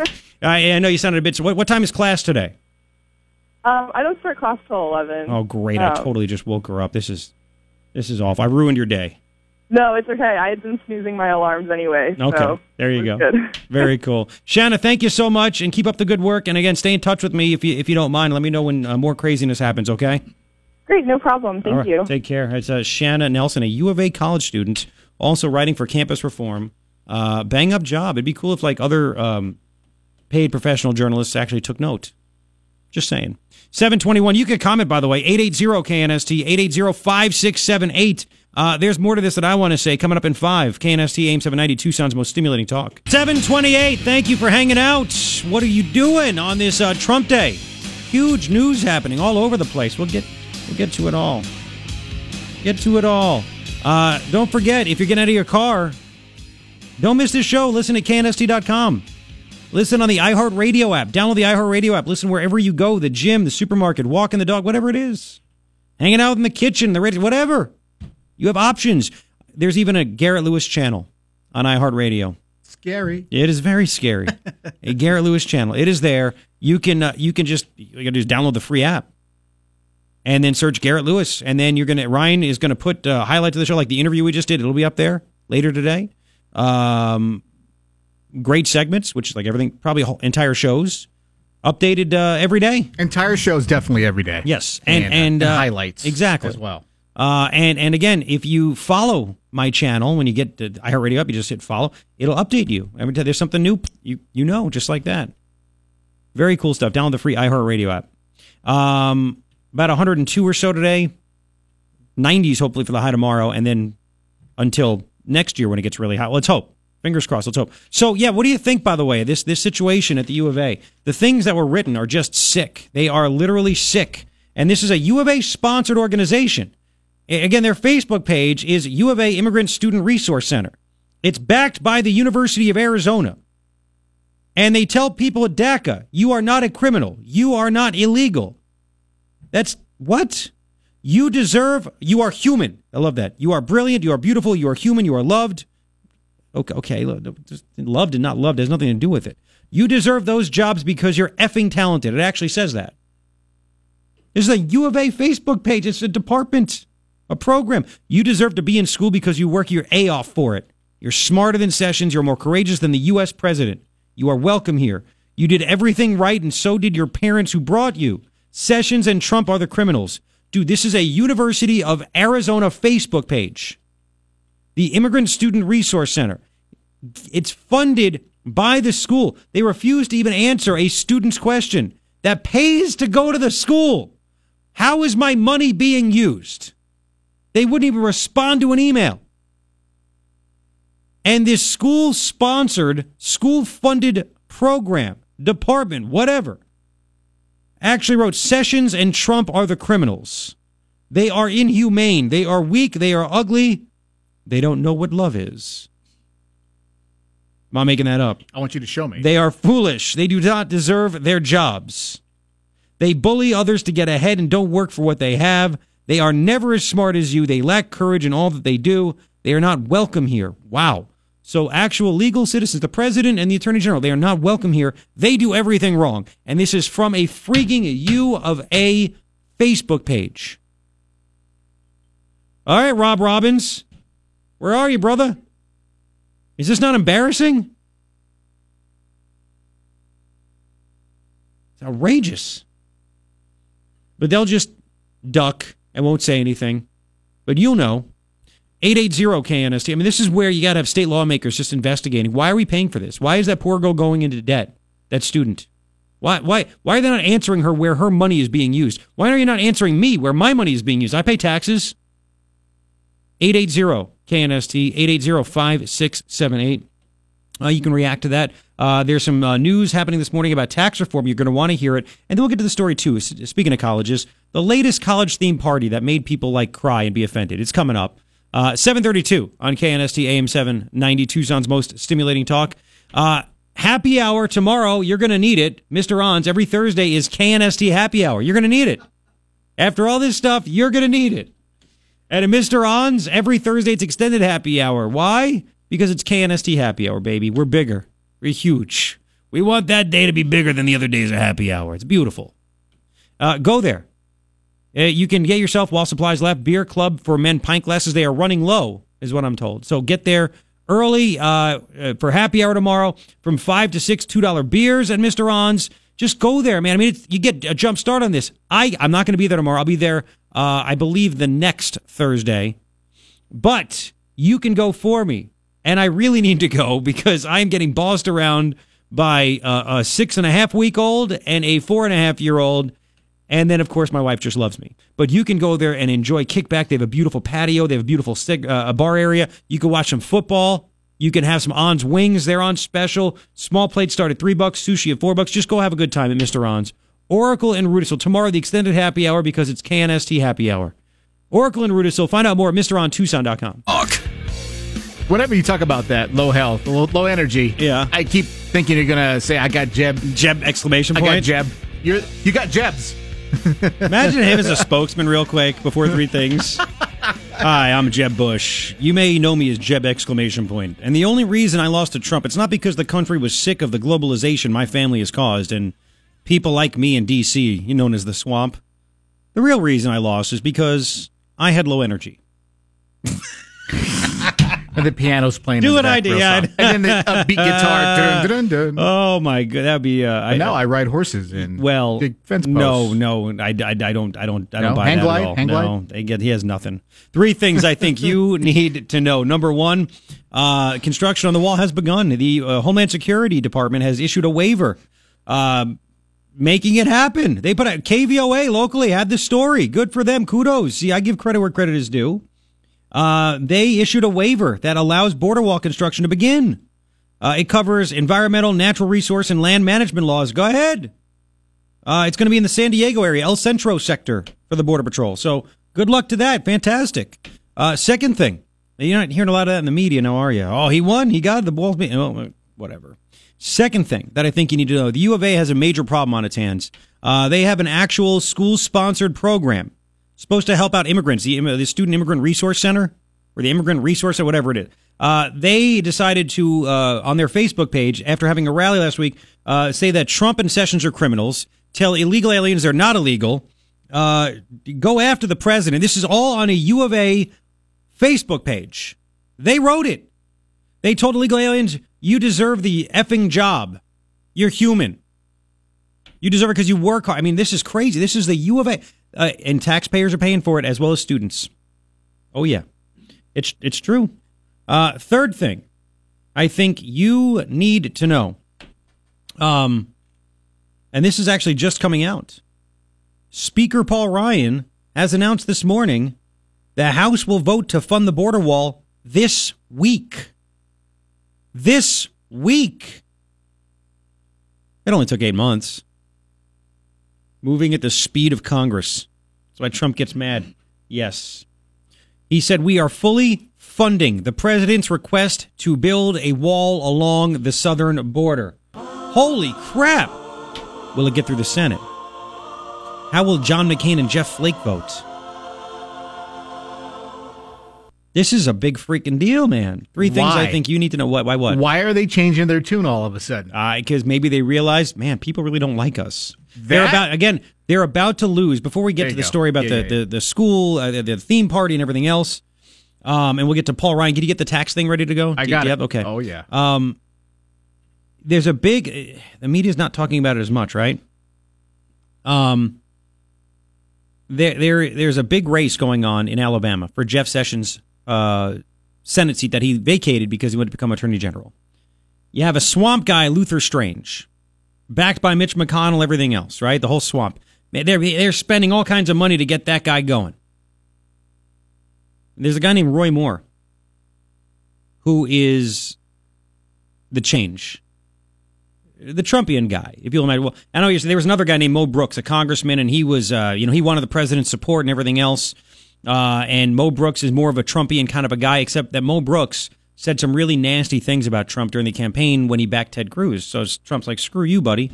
I know you sounded a bit. So what, what time is class today? Um, I don't start class till eleven. Oh, great! I Um, totally just woke her up. This is this is off. I ruined your day. No, it's okay. I had been snoozing my alarms anyway. Okay, so there you go. Very cool, Shanna. Thank you so much, and keep up the good work. And again, stay in touch with me if you if you don't mind. Let me know when uh, more craziness happens. Okay. Great, no problem. Thank right, you. Take care. It's uh, Shanna Nelson, a U of A college student, also writing for campus reform. Uh, bang up job. It'd be cool if like other um, paid professional journalists actually took note. Just saying. 721. You can comment, by the way. 880 KNST, 880 5678. Uh, there's more to this that I want to say coming up in five. KNST AM 790, Tucson's most stimulating talk. 728. Thank you for hanging out. What are you doing on this uh, Trump Day? Huge news happening all over the place. We'll get we'll get to it all. Get to it all. Uh, don't forget if you're getting out of your car, don't miss this show. Listen at knst.com. Listen on the iHeartRadio app. Download the iHeartRadio app. Listen wherever you go the gym, the supermarket, walking the dog, whatever it is. Hanging out in the kitchen, the radio, whatever. You have options. There's even a Garrett Lewis channel on iHeartRadio. Scary. It is very scary. a Garrett Lewis channel. It is there. You can uh, you can just you got to just download the free app, and then search Garrett Lewis, and then you're gonna Ryan is gonna put uh, highlights of the show like the interview we just did. It'll be up there later today. Um, great segments, which is like everything, probably whole, entire shows, updated uh, every day. Entire shows definitely every day. Yes, and And, and, uh, uh, highlights exactly as well. Uh, and and again, if you follow my channel when you get the iHeartRadio up, you just hit follow. It'll update you every time there's something new. You you know, just like that. Very cool stuff. Download the free iHeartRadio app. Um, about 102 or so today. 90s hopefully for the high tomorrow, and then until next year when it gets really hot. Let's hope. Fingers crossed. Let's hope. So yeah, what do you think? By the way, this this situation at the U of A, the things that were written are just sick. They are literally sick. And this is a U of A sponsored organization. Again, their Facebook page is U of A Immigrant Student Resource Center. It's backed by the University of Arizona. And they tell people at DACA, you are not a criminal. You are not illegal. That's what? You deserve, you are human. I love that. You are brilliant. You are beautiful. You are human. You are loved. Okay, okay. Loved and not loved has nothing to do with it. You deserve those jobs because you're effing talented. It actually says that. This is a U of A Facebook page. It's a department, a program. You deserve to be in school because you work your A off for it. You're smarter than Sessions. You're more courageous than the U.S. president. You are welcome here. You did everything right, and so did your parents who brought you. Sessions and Trump are the criminals. Dude, this is a University of Arizona Facebook page. The Immigrant Student Resource Center. It's funded by the school. They refuse to even answer a student's question that pays to go to the school. How is my money being used? They wouldn't even respond to an email. And this school sponsored, school funded program, department, whatever, actually wrote Sessions and Trump are the criminals. They are inhumane. They are weak. They are ugly. They don't know what love is. Am I making that up? I want you to show me. They are foolish. They do not deserve their jobs. They bully others to get ahead and don't work for what they have. They are never as smart as you. They lack courage in all that they do. They are not welcome here. Wow. So, actual legal citizens, the president and the attorney general, they are not welcome here. They do everything wrong. And this is from a freaking U of A Facebook page. All right, Rob Robbins. Where are you, brother? Is this not embarrassing? It's outrageous. But they'll just duck and won't say anything. But you'll know. 880 KNST. I mean, this is where you got to have state lawmakers just investigating. Why are we paying for this? Why is that poor girl going into debt? That student. Why, why, why are they not answering her where her money is being used? Why are you not answering me where my money is being used? I pay taxes. 880 KNST, 880 5678. Uh, you can react to that. Uh, there's some uh, news happening this morning about tax reform. You're going to want to hear it. And then we'll get to the story, too. Speaking of colleges, the latest college themed party that made people like cry and be offended. It's coming up. Uh, 732 on KNST AM 790, Tucson's most stimulating talk. Uh, happy hour tomorrow. You're going to need it. Mr. Ons, every Thursday is KNST happy hour. You're going to need it. After all this stuff, you're going to need it. And at Mr. Ons, every Thursday it's extended happy hour. Why? Because it's KNST happy hour, baby. We're bigger. We're huge. We want that day to be bigger than the other days of happy hour. It's beautiful. Uh, go there. Uh, you can get yourself while supplies left beer club for men pint glasses. They are running low, is what I'm told. So get there early uh, uh, for happy hour tomorrow from five to six two dollar beers at Mister On's. Just go there, man. I mean, you get a jump start on this. I I'm not going to be there tomorrow. I'll be there. Uh, I believe the next Thursday, but you can go for me, and I really need to go because I am getting bossed around by uh, a six and a half week old and a four and a half year old. And then, of course, my wife just loves me. But you can go there and enjoy kickback. They have a beautiful patio. They have a beautiful uh, a bar area. You can watch some football. You can have some On's wings. They're on special. Small plates start at three bucks. Sushi at four bucks. Just go have a good time at Mr. On's. Oracle and Rudasill. Tomorrow, the extended happy hour because it's KNST happy hour. Oracle and Rudasill. Find out more at MrOnTucson.com. Whenever you talk about that low health, low, low energy, Yeah. I keep thinking you're gonna say I got Jeb. Jeb exclamation point. I point. got Jeb. You're you got Jebs. Imagine him as a spokesman, real quick, before three things. Hi, I'm Jeb Bush. You may know me as Jeb exclamation point. And the only reason I lost to Trump, it's not because the country was sick of the globalization my family has caused and people like me in D.C., known as the swamp. The real reason I lost is because I had low energy. And the piano's playing. Do what I did, yeah. And then the upbeat guitar. Dun, dun, dun. Oh my god, that'd be. Uh, I now I ride horses in well, fence posts. no, no, I, I, I don't, I don't, I don't buy Hang that glide? at all. Hang no, glide? get, he has nothing. Three things I think you need to know. Number one, uh, construction on the wall has begun. The uh, Homeland Security Department has issued a waiver. Um, making it happen. They put out KVOA locally had the story. Good for them. Kudos. See, I give credit where credit is due. Uh, they issued a waiver that allows border wall construction to begin. Uh, it covers environmental, natural resource, and land management laws. Go ahead. Uh, it's going to be in the San Diego area, El Centro sector for the Border Patrol. So good luck to that. Fantastic. Uh, second thing, you're not hearing a lot of that in the media now, are you? Oh, he won. He got the balls. Oh, whatever. Second thing that I think you need to know the U of A has a major problem on its hands. Uh, they have an actual school sponsored program supposed to help out immigrants, the, the Student Immigrant Resource Center or the Immigrant Resource or whatever it is. Uh, they decided to, uh, on their Facebook page, after having a rally last week, uh, say that Trump and Sessions are criminals, tell illegal aliens they're not illegal, uh, go after the president. This is all on a U of A Facebook page. They wrote it. They told illegal aliens, you deserve the effing job. You're human. You deserve it because you work hard. I mean, this is crazy. This is the U of A, uh, and taxpayers are paying for it as well as students. Oh yeah, it's it's true. Uh, third thing, I think you need to know. Um, and this is actually just coming out. Speaker Paul Ryan has announced this morning the House will vote to fund the border wall this week. This week. It only took eight months. Moving at the speed of Congress. That's why Trump gets mad. Yes. He said, We are fully funding the president's request to build a wall along the southern border. Holy crap! Will it get through the Senate? How will John McCain and Jeff Flake vote? This is a big freaking deal, man. Three things I think you need to know. Why? Why? What? Why are they changing their tune all of a sudden? Uh, because maybe they realize, man, people really don't like us. They're That- about again. They're about to lose. Before we get There to the go. story about Yeah, the, yeah, yeah. the the school, uh, the, the theme party, and everything else, um, and we'll get to Paul Ryan. Can you get the tax thing ready to go? I got it. Okay. Oh yeah. Um, there's a big. The media's not talking about it as much, right? Um. There, there, there's a big race going on in Alabama for Jeff Sessions' uh, Senate seat that he vacated because he wanted to become Attorney General. You have a swamp guy, Luther Strange, backed by Mitch McConnell, everything else, right? The whole swamp. They're, they're spending all kinds of money to get that guy going. There's a guy named Roy Moore who is the change. The Trumpian guy, if you'll imagine. Well, I know there was another guy named Mo Brooks, a congressman, and he was, uh, you know, he wanted the president's support and everything else. Uh, and Mo Brooks is more of a Trumpian kind of a guy, except that Mo Brooks said some really nasty things about Trump during the campaign when he backed Ted Cruz. So Trump's like, screw you, buddy.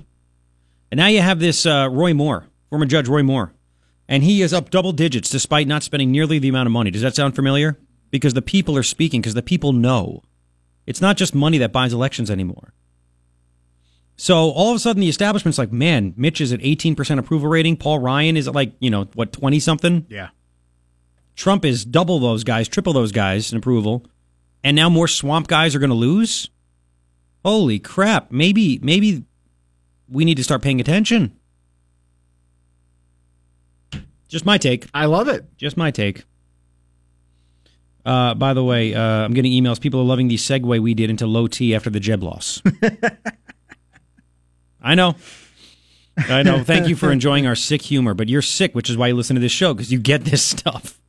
And now you have this uh, Roy Moore, former Judge Roy Moore, and he is up double digits despite not spending nearly the amount of money. Does that sound familiar? Because the people are speaking, because the people know. It's not just money that buys elections anymore. So all of a sudden, the establishment's like, man, Mitch is at 18% approval rating. Paul Ryan is at like, you know, what, 20 something? Yeah. Trump is double those guys, triple those guys in approval. And now more swamp guys are going to lose? Holy crap. Maybe, maybe we need to start paying attention. Just my take. I love it. Just my take. Uh, by the way, uh, I'm getting emails. People are loving the segue we did into low T after the Jeb loss. I know. I know. Thank you for enjoying our sick humor, but you're sick, which is why you listen to this show because you get this stuff.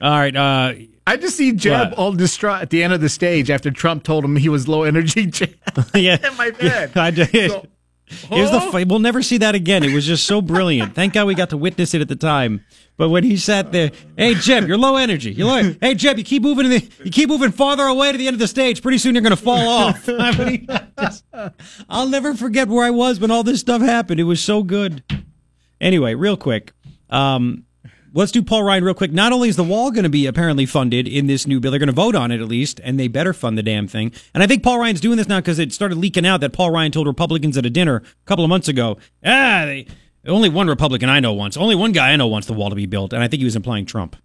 All right. Uh, I just see Jeb What? all distraught at the end of the stage after Trump told him he was low energy. Jeb. yeah. in my bed. I did. So- It was the Oh. fi- we'll never see that again. It was just so brilliant. Thank God we got to witness it at the time. But when he sat there, hey Jeb, you're low energy. You're low. Hey Jeb, you keep moving. In the, you keep moving farther away to the end of the stage. Pretty soon you're going to fall off. I mean, just- I'll never forget where I was when all this stuff happened. It was so good. Anyway, real quick, um, let's do Paul Ryan real quick. Not only is the wall going to be apparently funded in this new bill, they're going to vote on it at least, and they better fund the damn thing. And I think Paul Ryan's doing this now because it started leaking out that Paul Ryan told Republicans at a dinner a couple of months ago, ah, they, only one Republican I know wants, only one guy I know wants the wall to be built, and I think he was implying Trump.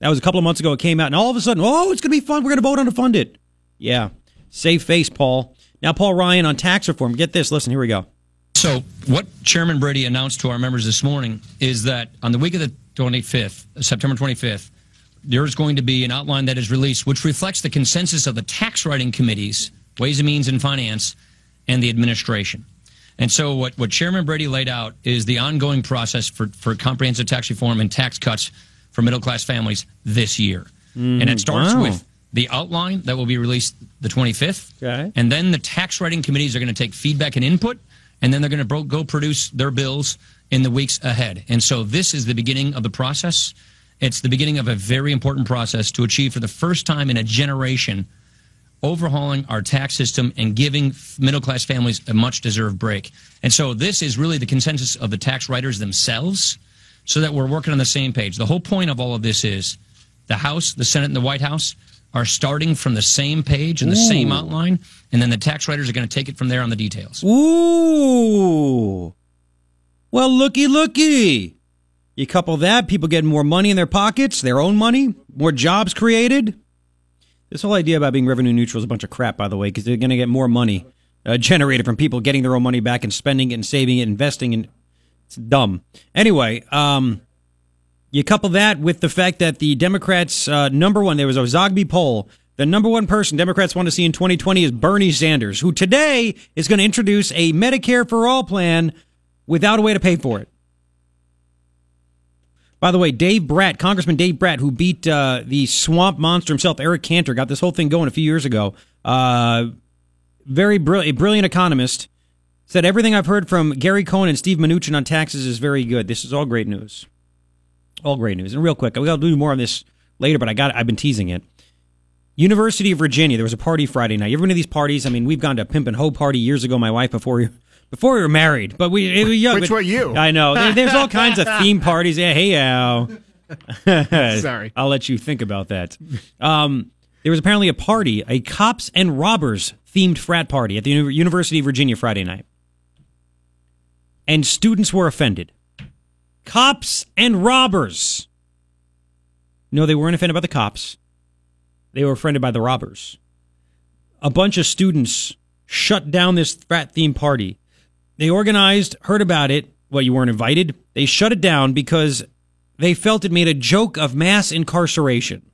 That was a couple of months ago. It came out, and all of a sudden, oh, it's going to be fun. We're going to vote on to fund it. Yeah, save face, Paul. Now, Paul Ryan on tax reform. Get this. Listen, here we go. So, what Chairman Brady announced to our members this morning is that on the week of the 25th, September 25th, there's going to be an outline that is released which reflects the consensus of the tax writing committees, Ways and Means and Finance, and the administration. And so, what, what Chairman Brady laid out is the ongoing process for, for comprehensive tax reform and tax cuts for middle class families this year. and it mm, starts wow. with the outline that will be released the 25th. Okay. And then the tax writing committees are going to take feedback and input, and then they're going to bro- go produce their bills in the weeks ahead. And so this is the beginning of the process. It's the beginning of a very important process to achieve for the first time in a generation overhauling our tax system and giving middle class families a much deserved break. And so this is really the consensus of the tax writers themselves so that we're working on the same page. The whole point of all of this is the House, the Senate, and the White House are starting from the same page and the same outline, and then the tax writers are going to take it from there on the details. Ooh. Well, looky, looky. You couple that, people getting more money in their pockets, their own money, more jobs created. This whole idea about being revenue neutral is a bunch of crap, by the way, because they're going to get more money uh, generated from people getting their own money back and spending it and saving it, investing, and it's dumb. Anyway, um, you couple that with the fact that the Democrats, uh, number one, there was a Zogby poll. The number one person Democrats want to see in 2020 is Bernie Sanders, who today is going to introduce a Medicare for all plan without a way to pay for it. By the way, Dave Brat, Congressman Dave Brat, who beat uh, the swamp monster himself, Eric Cantor, got this whole thing going a few years ago. Uh, very brilliant, brilliant economist. Said everything I've heard from Gary Cohn and Steve Mnuchin on taxes is very good. This is all great news. All great news. And real quick, we got to do more on this later, but I got I've been teasing it. University of Virginia. There was a party Friday night. You ever been to these parties? I mean, we've gone to a pimp and hoe party years ago. My wife before before we were married, but we it was young. Which but- were you? I know. There- there's all kinds of theme parties. Yeah, hey Al. Sorry. I'll let you think about that. Um, there was apparently a party, a cops and robbers themed frat party at the Uni- University of Virginia Friday night, and students were offended. Cops and robbers. No, they weren't offended by the cops. They were offended by the robbers. A bunch of students shut down this frat theme party. They organized, heard about it. Well, you weren't invited. They shut it down because they felt it made a joke of mass incarceration.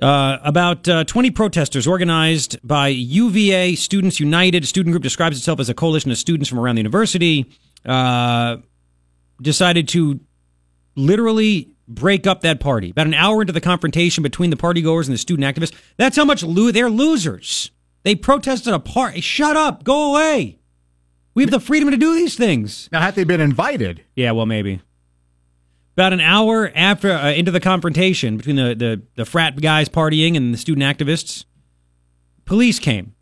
Uh, about uh, 20 protesters organized by UVA Students United, a student group describes itself as a coalition of students from around the university, uh, decided to literally break up that party. About an hour into the confrontation between the partygoers and the student activists, that's how much lo- they're losers. They protested a party. Shut up. Go away. We have the freedom to do these things. Now, had they been invited, Yeah, well, maybe. About an hour after uh, into the confrontation between the, the, the frat guys partying and the student activists, police came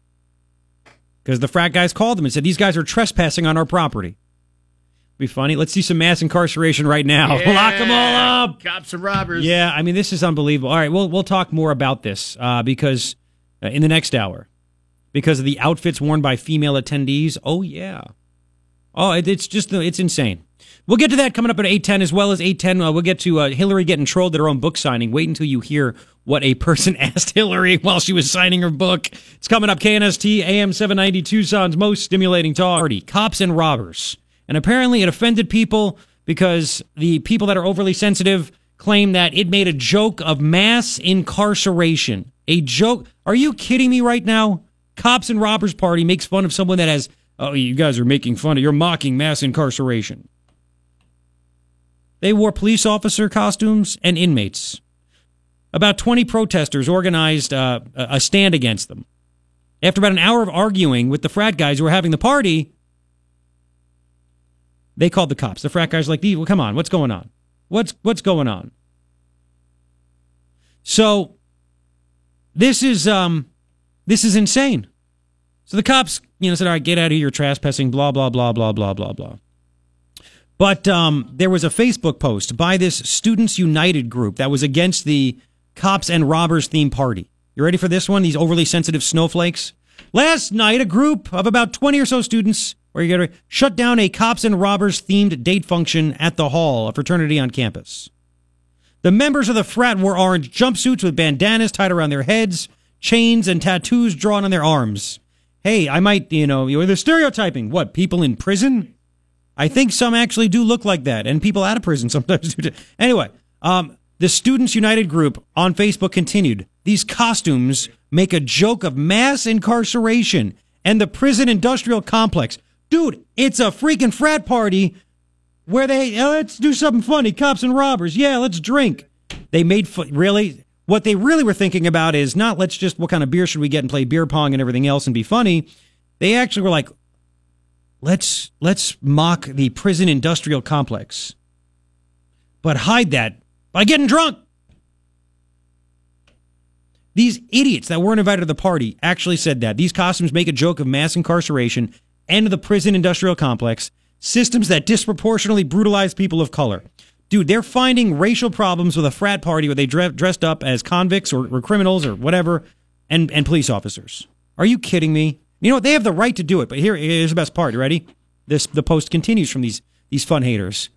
because the frat guys called them and said these guys are trespassing on our property. Be funny. Let's see some mass incarceration right now. Lock them all up. cops and robbers. Yeah, I mean this is unbelievable. All right, we'll we'll talk more about this uh, because uh, in the next hour, because of the outfits worn by female attendees. Oh yeah. Oh, it's just it's insane. We'll get to that coming up at 8:10 as well as 8:10 uh, we'll get to uh, Hillary getting trolled at her own book signing. Wait until you hear what a person asked Hillary while she was signing her book. It's coming up KNST AM 790 Tucson's most stimulating talk. Party, Cops and robbers. And apparently it offended people because the people that are overly sensitive claim that it made a joke of mass incarceration. A joke? Are you kidding me right now? Cops and robbers party makes fun of someone that has Oh, you guys are making fun of you're mocking mass incarceration. They wore police officer costumes and inmates. About 20 protesters organized uh, a stand against them. After about an hour of arguing with the frat guys who were having the party, they called the cops. The frat guys like, well, come on, what's going on? What's what's going on? So this is um this is insane. So the cops, you know, said, "All right, get out of here, you're trespassing." Blah blah blah blah blah blah blah. But um, there was a Facebook post by this Students United group that was against the cops and robbers theme party. You ready for this one? These overly sensitive snowflakes. Last night, a group of about 20 or so students were going to shut down a cops and robbers themed date function at the hall, a fraternity on campus. The members of the frat wore orange jumpsuits with bandanas tied around their heads, chains, and tattoos drawn on their arms. Hey, I might, you know, you're stereotyping. What, people in prison? I think some actually do look like that, and people out of prison sometimes do. Too. Anyway, um, the Students United group on Facebook continued. These costumes make a joke of mass incarceration and the prison industrial complex. Dude, it's a freaking frat party where they oh, let's do something funny. Cops and robbers. Yeah, let's drink. They made really what they really were thinking about is not let's just what kind of beer should we get and play beer pong and everything else and be funny. They actually were like, let's let's mock the prison industrial complex, but hide that by getting drunk. These idiots that weren't invited to the party actually said that. These costumes make a joke of mass incarceration and the prison industrial complex, systems that disproportionately brutalize people of color. Dude, they're finding racial problems with a frat party where they dre- dressed up as convicts or, or criminals or whatever and, and police officers. Are you kidding me? You know what? They have the right to do it, but here is the best part. You ready? This the post continues from these these fun haters.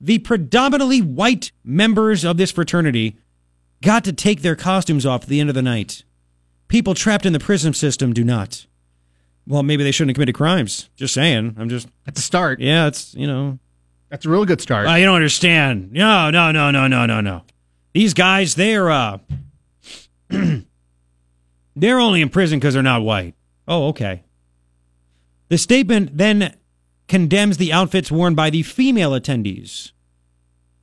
The predominantly white members of this fraternity got to take their costumes off at the end of the night. People trapped in the prison system do not. Well, maybe they shouldn't have committed crimes. Just saying. I'm just at the start. Yeah, it's you know. That's a real good start. Uh, you don't understand. No, no, no, no, no, no, no. These guys, they're uh, they're only in prison because they're not white. Oh, okay. The statement then condemns the outfits worn by the female attendees.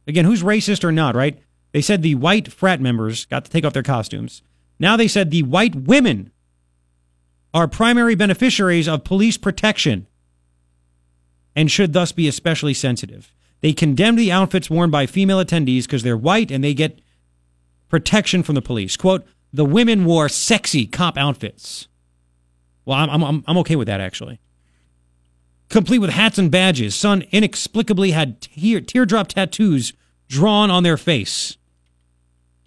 Again, who's racist or not, right? They said the white frat members got to take off their costumes. Now they said the white women are primary beneficiaries of police protection and should thus be especially sensitive. They condemned the outfits worn by female attendees because they're white and they get protection from the police. Quote, the women wore sexy cop outfits. Well, I'm, I'm, I'm okay with that, actually. Complete with hats and badges, some inexplicably had tear, teardrop tattoos drawn on their face.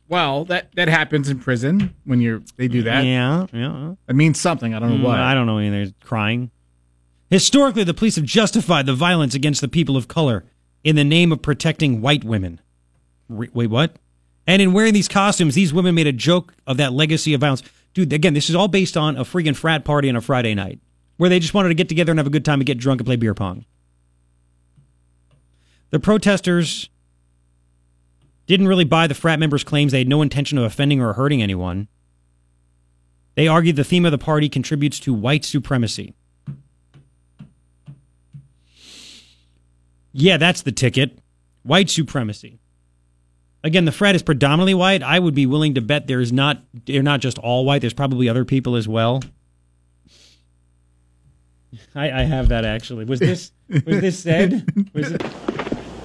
Well, that, that happens in prison when you're they do that. Yeah, yeah. It means something. I don't know Mm, what. I don't know anything. They're crying. Historically, the police have justified the violence against the people of color in the name of protecting white women. Wait, what? And in wearing these costumes, these women made a joke of that legacy of violence. Dude, again, this is all based on a freaking frat party on a Friday night where they just wanted to get together and have a good time and get drunk and play beer pong. The protesters didn't really buy the frat members' claims they had no intention of offending or hurting anyone. They argued the theme of the party contributes to white supremacy. Yeah, that's the ticket. White supremacy. Again, the frat is predominantly white. I would be willing to bet there's not they're not just all white. There's probably other people as well. I, I have that actually. Was this was this said? Was it?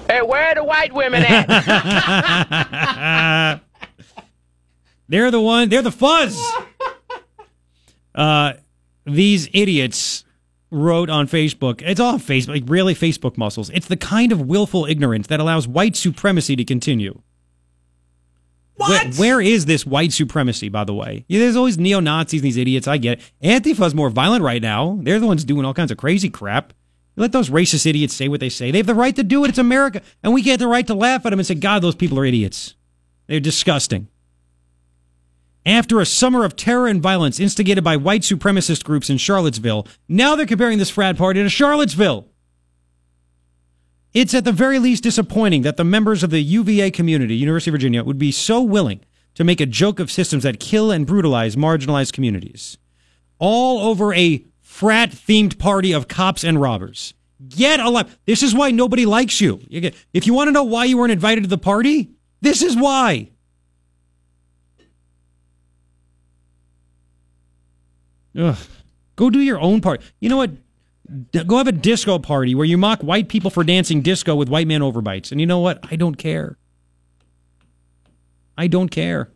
Hey, where are the white women at? they're the one. They're the fuzz. Uh, these idiots wrote on Facebook. It's all Facebook. Really, Facebook muscles. It's the kind of willful ignorance that allows white supremacy to continue. Where, where is this white supremacy, by the way? Yeah, there's always neo Nazis, and these idiots. I get it. Antifa's more violent right now. They're the ones doing all kinds of crazy crap. Let those racist idiots say what they say. They have the right to do it. It's America. And we get the right to laugh at them and say, God, those people are idiots. They're disgusting. After a summer of terror and violence instigated by white supremacist groups in Charlottesville, now they're comparing this frat party to Charlottesville. It's at the very least disappointing that the members of the UVA community, University of Virginia, would be so willing to make a joke of systems that kill and brutalize marginalized communities. All over a frat themed party of cops and robbers. Get alive. This is why nobody likes. You If you want to know why you weren't invited to the party, this is why. Ugh. Go do your own part. You know what? D- Go have a disco party where you mock white people for dancing disco with white man overbites. And you know what? I don't care. I don't care.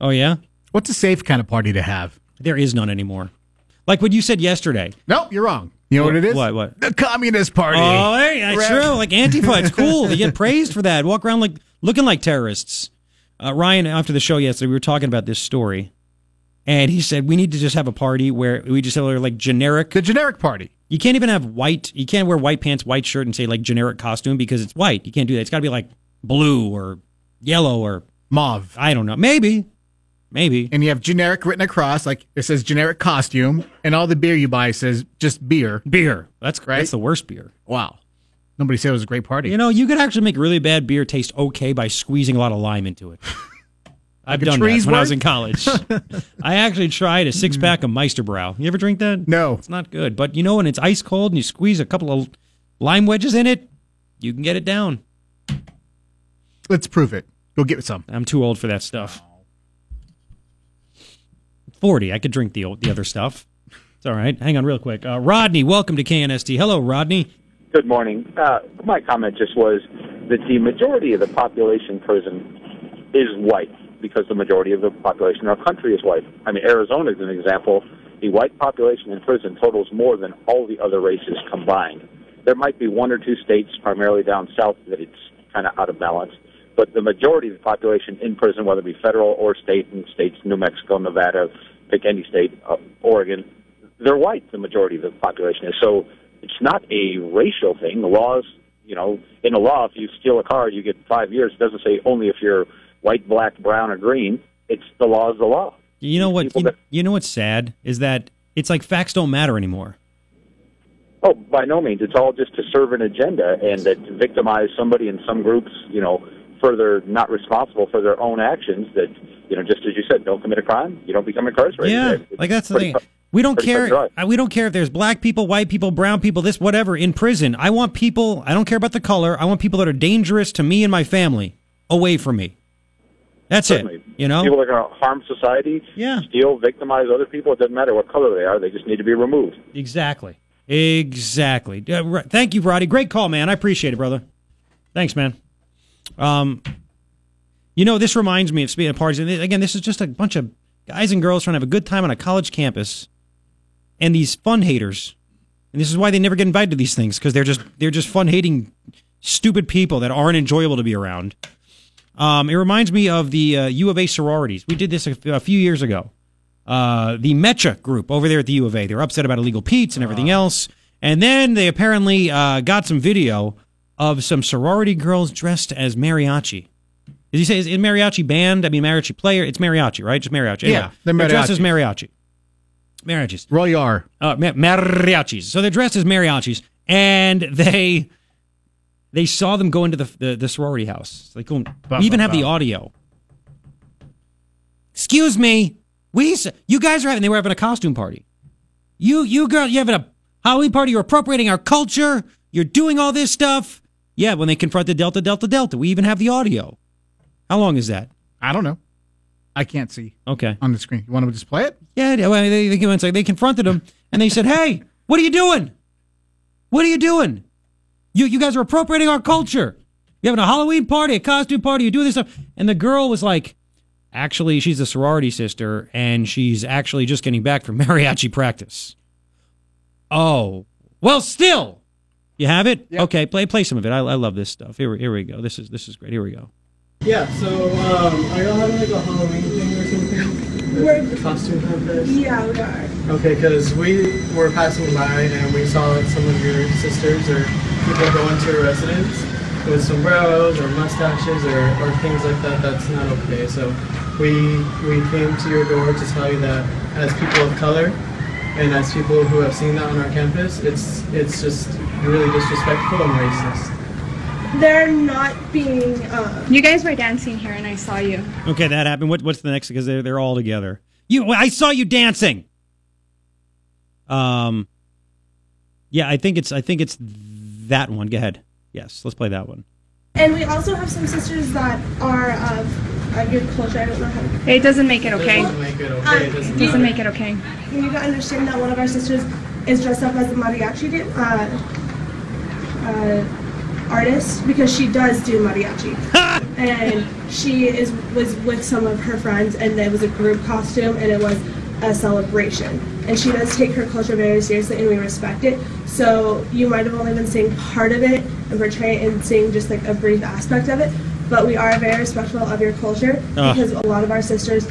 Oh, yeah? What's a safe kind of party to have? There is none anymore. Like what you said yesterday. Nope, you're wrong. You know what, it is? What? What? The Communist Party. Oh, hey, that's Right. true. Like Antifa, it's cool. They get praised for that. Walk around like looking like terrorists. Uh, Ryan, after the show yesterday, we were talking about this story, and he said we need to just have a party where we just have like generic. The generic party. You can't even have white. You can't wear white pants, white shirt, and say like generic costume because it's white. You can't do that. It's got to be like blue or yellow or Mauve. I don't know. Maybe, maybe. And you have generic written across, like it says generic costume, and all the beer you buy says just beer. Beer. That's Right? That's the worst beer. Wow. Nobody said it was a great party. You know, you could actually make really bad beer taste okay by squeezing a lot of lime into it. I've a done that tree's when I was in college. I actually tried a six pack of Meister Brau. You ever drink that? No. It's not good. But you know, when it's ice cold and you squeeze a couple of lime wedges in it, you can get it down. Let's prove it. Go get some. I'm too old for that stuff. 40. I could drink the old, the other stuff. It's all right. Hang on real quick. Uh, Rodney, welcome to KNST. Hello, Rodney. Good morning. Uh, my comment just was that the majority of the population prison is white because the majority of the population in our country is white. I mean, Arizona is an example. The white population in prison totals more than all the other races combined. There might be one or two states, primarily down south, that it's kind of out of balance. But the majority of the population in prison, whether it be federal or state, in states, New Mexico, Nevada, pick any state, uh, Oregon, they're white. The majority of the population is. So it's not a racial thing. The laws, you know, in the law, if you steal a car, you get five years. It doesn't say only if you're white, black, brown, or green. It's the law is the law. You know what? You, that- you know what's sad is that it's like facts don't matter anymore. Oh, by no means. It's all just to serve an agenda and that to victimize somebody in some groups, you know, further not responsible for their own actions that, you know, just as you said, don't commit a crime, you don't become incarcerated. Yeah, It's like that's the thing. cut- We don't pretty cut and care. uh, We don't care if there's black people, white people, brown people, this whatever in prison. I want people. I don't care about the color. I want people that are dangerous to me and my family away from me. That's Certainly. it. You know. People that are going to harm society, Yeah. steal, victimize other people, it doesn't matter what color they are, they just need to be removed. Exactly. Exactly. Uh, thank you, Roddy. Great call, man. I appreciate it, brother. Thanks, man. Um, you know, this reminds me of speaking of parties. And again, this is just a bunch of guys and girls trying to have a good time on a college campus, and these fun haters. And this is why they never get invited to these things because they're just they're just fun hating, stupid people that aren't enjoyable to be around. Um, it reminds me of the uh, U of A sororities. We did this a, a few years ago. Uh, the MEChA group over there at the U of A. They were upset about illegal Pete's and everything else. And then they apparently uh, got some video of some sorority girls dressed as mariachi. Did you say is it mariachi band? I mean mariachi player. It's mariachi, right? Just mariachi. Anyway, Yeah, they're they're dressed as mariachi. Mariachis. Roy R. Uh, ma- mariachis. So they're dressed as mariachis, and they they saw them go into the the, the sorority house. Oh, bah, we even bah, have the audio. Excuse me, we you guys are having they were having a costume party. You you girl, you having a Halloween party? You're appropriating our culture. You're doing all this stuff. Yeah, when they confronted Delta Delta Delta, we even have the audio. How long is that? I don't know. I can't see Okay. on the screen. You want to just play it? Yeah, well, they, they, they, they confronted him and they said, "Hey, what are you doing? What are you doing? You you guys are appropriating our culture. You're having a Halloween party, a costume party. You do this stuff." And the girl was like, "Actually, she's a sorority sister, and she's actually just getting back from mariachi practice." Oh, well, still, you have it. Okay, play play some of it. I, I love this stuff. Here, here we go. This is this is great. Here we go. Yeah, so um, are y'all having like a Halloween thing or something? We're- The costume contest? Yeah, we are. Okay, because we were passing by and we saw some of your sisters or people go into your residence with sombreros or mustaches or, or things like that. That's not okay. So we we came to your door to tell you that as people of color and as people who have seen that on our campus, it's it's just really disrespectful and racist. They're not being. Uh, You guys were dancing here, and I saw you. Okay, that happened. What, what's the next? Because they're they're all together. You, I saw you dancing. Um, yeah, I think it's I think it's that one. Go ahead. Yes, let's play that one. and we also have some sisters that are of a your culture. I don't know how. It doesn't make it okay. Doesn't make it okay. It doesn't It doesn't make it okay. You need to understand that one of our sisters is dressed up as a mariachi uh, uh, artist because she does do mariachi, and she is was with some of her friends, and it was a group costume, and it was a celebration. And she does take her culture very seriously, and we respect it. So you might have only been seeing part of it and portray it and seeing just like a brief aspect of it, but we are very respectful of your culture Ah. because a lot of our sisters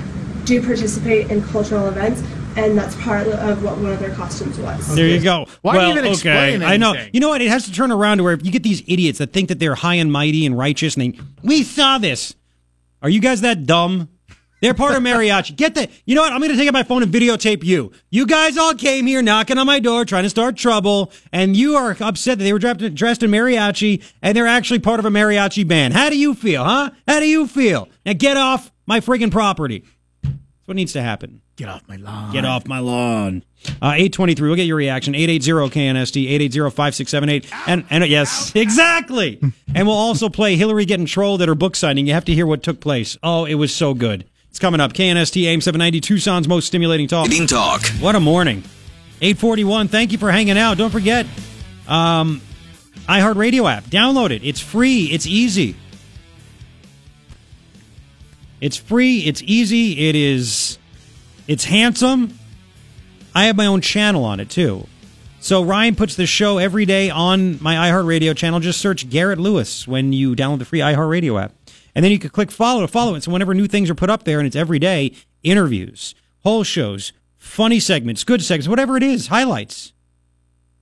do participate in cultural events, and that's part of what one of their costumes was. There you go. Why well, even okay. explain I know. You know what? It has to turn around to where you get these idiots that think that they're high and mighty and righteous, and they we saw this. Are you guys that dumb? They're part of mariachi. Get the. You know what? I'm going to take out my phone and videotape you. You guys all came here knocking on my door, trying to start trouble, and you are upset that they were dressed, dressed in mariachi, and they're actually part of a mariachi band. How do you feel, huh? How do you feel? Now get off my friggin' property. That's what needs to happen. Get off my lawn. Get off my lawn. Uh, 823, we'll get your reaction. 880-KNST, 880-5678. And, and uh, yes, exactly. and we'll also play Hillary getting trolled at her book signing. You have to hear what took place. Oh, it was so good. It's coming up. KNST, AM 790, Tucson's most stimulating talk. Talk. What a morning. 841, thank you for hanging out. Don't forget, um, iHeartRadio app. Download it. It's free. It's easy. It's free. It's easy. It is. It's handsome. I have my own channel on it too. So Ryan puts the show every day on my iHeartRadio channel. Just search Garrett Lewis when you download the free iHeartRadio app. And then you can click follow to follow it. So whenever new things are put up there and it's every day, interviews, whole shows, funny segments, good segments, whatever it is, highlights,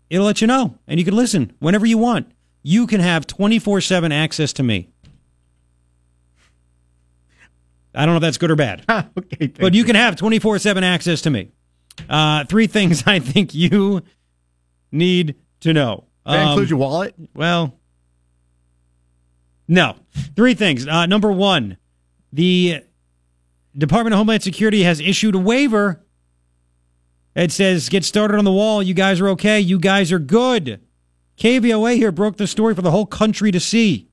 it'll let you know. And you can listen whenever you want. You can have 24 7 access to me. I don't know if that's good or bad. okay, but you can have 24 7 access to me. Uh, three things I think you need to know. That Um, include your wallet? Well, no. Three things. Uh, number one, the Department of Homeland Security has issued a waiver. It says, get started on the wall. You guys are okay. You guys are good. KVOA here broke the story for the whole country to see.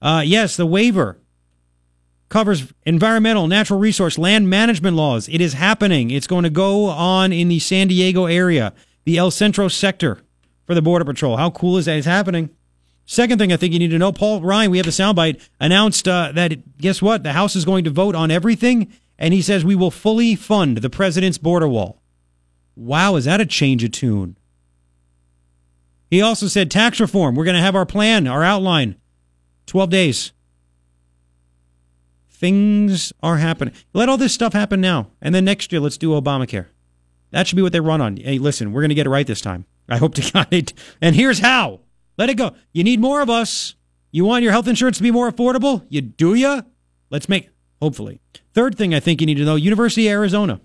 Uh, yes, the waiver covers environmental, natural resource, land management laws. It is happening. It's going to go on in the San Diego area, the El Centro sector for the Border Patrol. How cool is that? It's happening. Second thing I think you need to know, Paul Ryan, we have the soundbite, announced uh, that, guess what? The House is going to vote on everything, and he says we will fully fund the president's border wall. Wow, is that a change of tune? He also said tax reform. We're going to have our plan, our outline. 12 days. Things are happening. Let all this stuff happen now. And then next year, let's do Obamacare. That should be what they run on. Hey, listen, we're going to get it right this time. I hope to God it. And here's how. Let it go. You need more of us. You want your health insurance to be more affordable? You do ya? Let's make hopefully. Third thing I think you need to know, University of Arizona.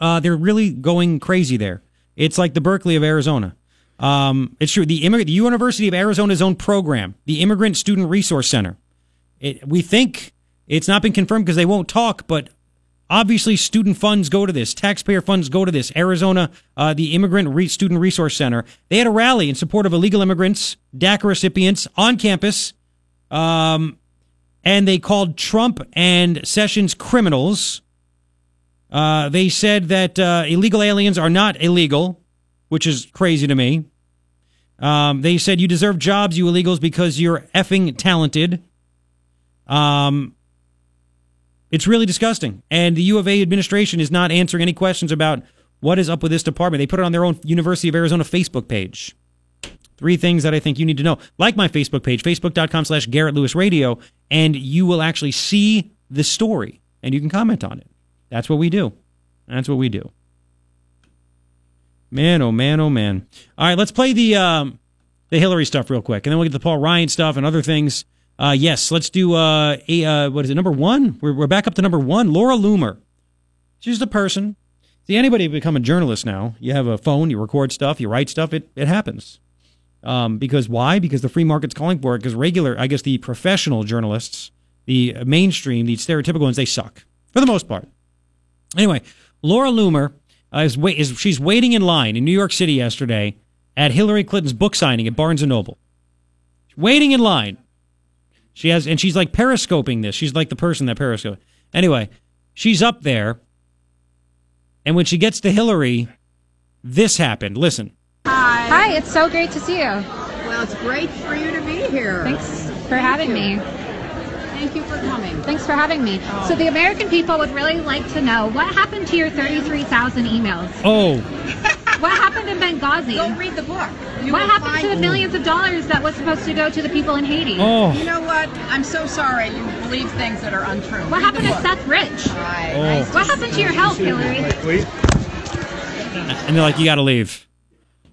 Uh, they're really going crazy there. It's like the Berkeley of Arizona. Um, it's true. The, immig- the University of Arizona's own program, the Immigrant Student Resource Center. It, we think it's not been confirmed because they won't talk, but obviously student funds go to this. Taxpayer funds go to this. Arizona, uh, the Immigrant Re- Student Resource Center, they had a rally in support of illegal immigrants, DACA recipients on campus. Um, and they called Trump and Sessions criminals. Uh, they said that uh, illegal aliens are not illegal, which is crazy to me. Um, they said you deserve jobs, you illegals, because you're effing talented. Um, it's really disgusting. And the U of A administration is not answering any questions about what is up with this department. They put it on their own University of Arizona Facebook page. Three things that I think you need to know. Like my Facebook page, facebook.com slash Garrett Lewis Radio, and you will actually see the story and you can comment on it. That's what we do. That's what we do. Man, oh man, oh man. All right, let's play the um, the Hillary stuff real quick, and then we'll get the Paul Ryan stuff and other things. Uh, yes, let's do uh, a uh, what is it? Number one. We're we're back up to number one. Laura Loomer. She's the person. See, anybody become a journalist now. You have a phone, you record stuff, you write stuff. It it happens. Um, because why? Because the free market's calling for it. Because regular, I guess the professional journalists, the mainstream, the stereotypical ones, they suck for the most part. Anyway, Laura Loomer uh, is, wait, is she's waiting in line in New York City yesterday at Hillary Clinton's book signing at Barnes and Noble. Waiting in line. She has, and she's like periscoping this. She's like the person that periscope. Anyway, she's up there, and when she gets to Hillary, this happened. Listen. Hi. Hi, it's so great to see you. Well, it's great for you to be here. Thanks for having me. Thank you for coming. Thanks for having me. So the American people would really like to know what happened to your 33,000 emails? Oh, What happened in Benghazi? Go read the book. You what will happened to find- the millions of dollars that was supposed to go to the people in Haiti? Oh. You know what? I'm so sorry you believe things that are untrue. What Read happened to book. Seth Rich? Hi. Oh. Nice to What happened to your health, Hillary? and they're like, you got to leave.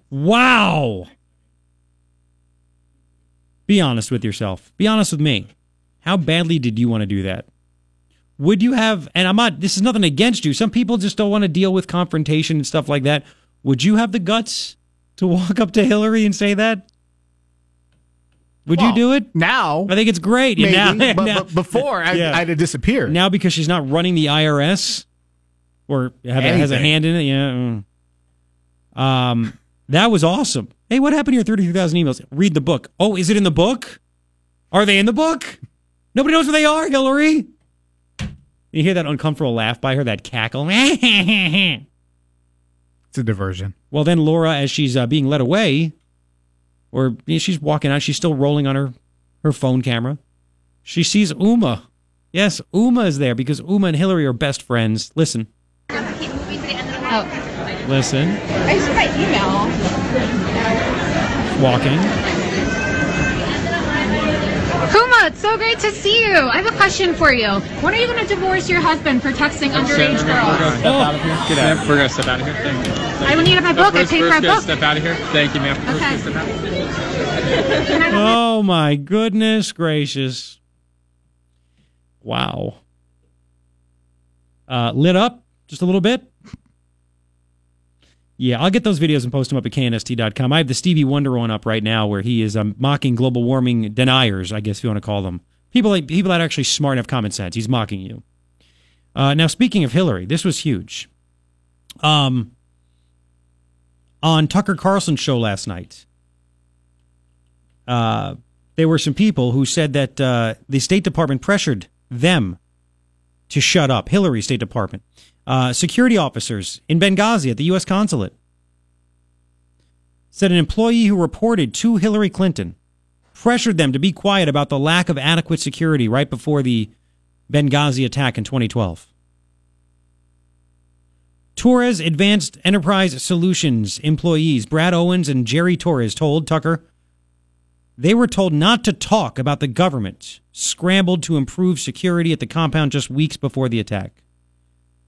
Wow. Be honest with yourself. Be honest with me. How badly did you want to do that? Would you have, and I'm not, this is nothing against you. Some people just don't want to deal with confrontation and stuff like that. Would you have the guts to walk up to Hillary and say that? Would you do it? Now. I think it's great. Maybe, now, but, now- but before I, Yeah. I'd have disappeared. Now because she's not running the IRS or have a, has a hand in it. Yeah. mm. Um, that was awesome. Hey, what happened to your 33,000 emails? Read the book. Oh, is it in the book? Are they in the book? Nobody knows where they are, Hillary. You hear that uncomfortable laugh by her, that cackle. It's a diversion. Well, then Laura, as she's uh, being led away, or you know, she's walking out, she's still rolling on her, her phone camera. She sees Huma. Yes, Huma is there because Huma and Hillary are best friends. Listen, Oh, listen, I just my email. walking. Huma, it's so great to see you. I have a question for you. When are you going to divorce your husband for texting underage We're gonna girls? step out of here. Get out. We're gonna step out of here. Thank you. I will need my book. I We're- paid we're for a gonna book. Step out of here. Thank you, ma'am. Okay. gonna step out. Oh my goodness gracious. Wow. Uh, lit up just a little bit. Yeah, I'll get those videos and post them up at knst.com. I have the Stevie Wonder one up right now where he is um, mocking global warming deniers, I guess if you want to call them. People, like, people that are actually smart and have common sense. He's mocking you. Uh, now, speaking of Hillary, this was huge. Um, on Tucker Carlson's show last night, uh, there were some people who said that uh, the State Department pressured them to shut up. Hillary State Department. Uh, security officers in Benghazi at the U.S. consulate said an employee who reported to Hillary Clinton pressured them to be quiet about the lack of adequate security right before the Benghazi attack in 2012. Torres Advanced Enterprise Solutions employees Brad Owens and Jerry Torres told Tucker they were told not to talk about the government scrambled to improve security at the compound just weeks before the attack.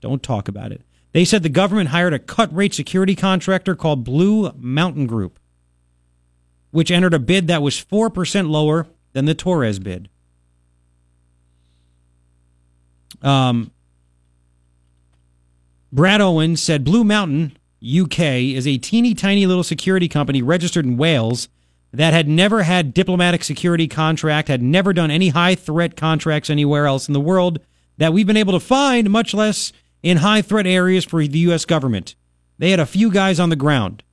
Don't talk about it. They said the government hired a cut rate security contractor called Blue Mountain Group, which entered a bid that was 4% lower than the Torres bid. Um, Brad Owens said Blue Mountain, UK, is a teeny tiny little security company registered in Wales that had never had diplomatic security contract, had never done any high threat contracts anywhere else in the world that we've been able to find, much less in high threat areas for the U.S. government. They had a few guys on the ground.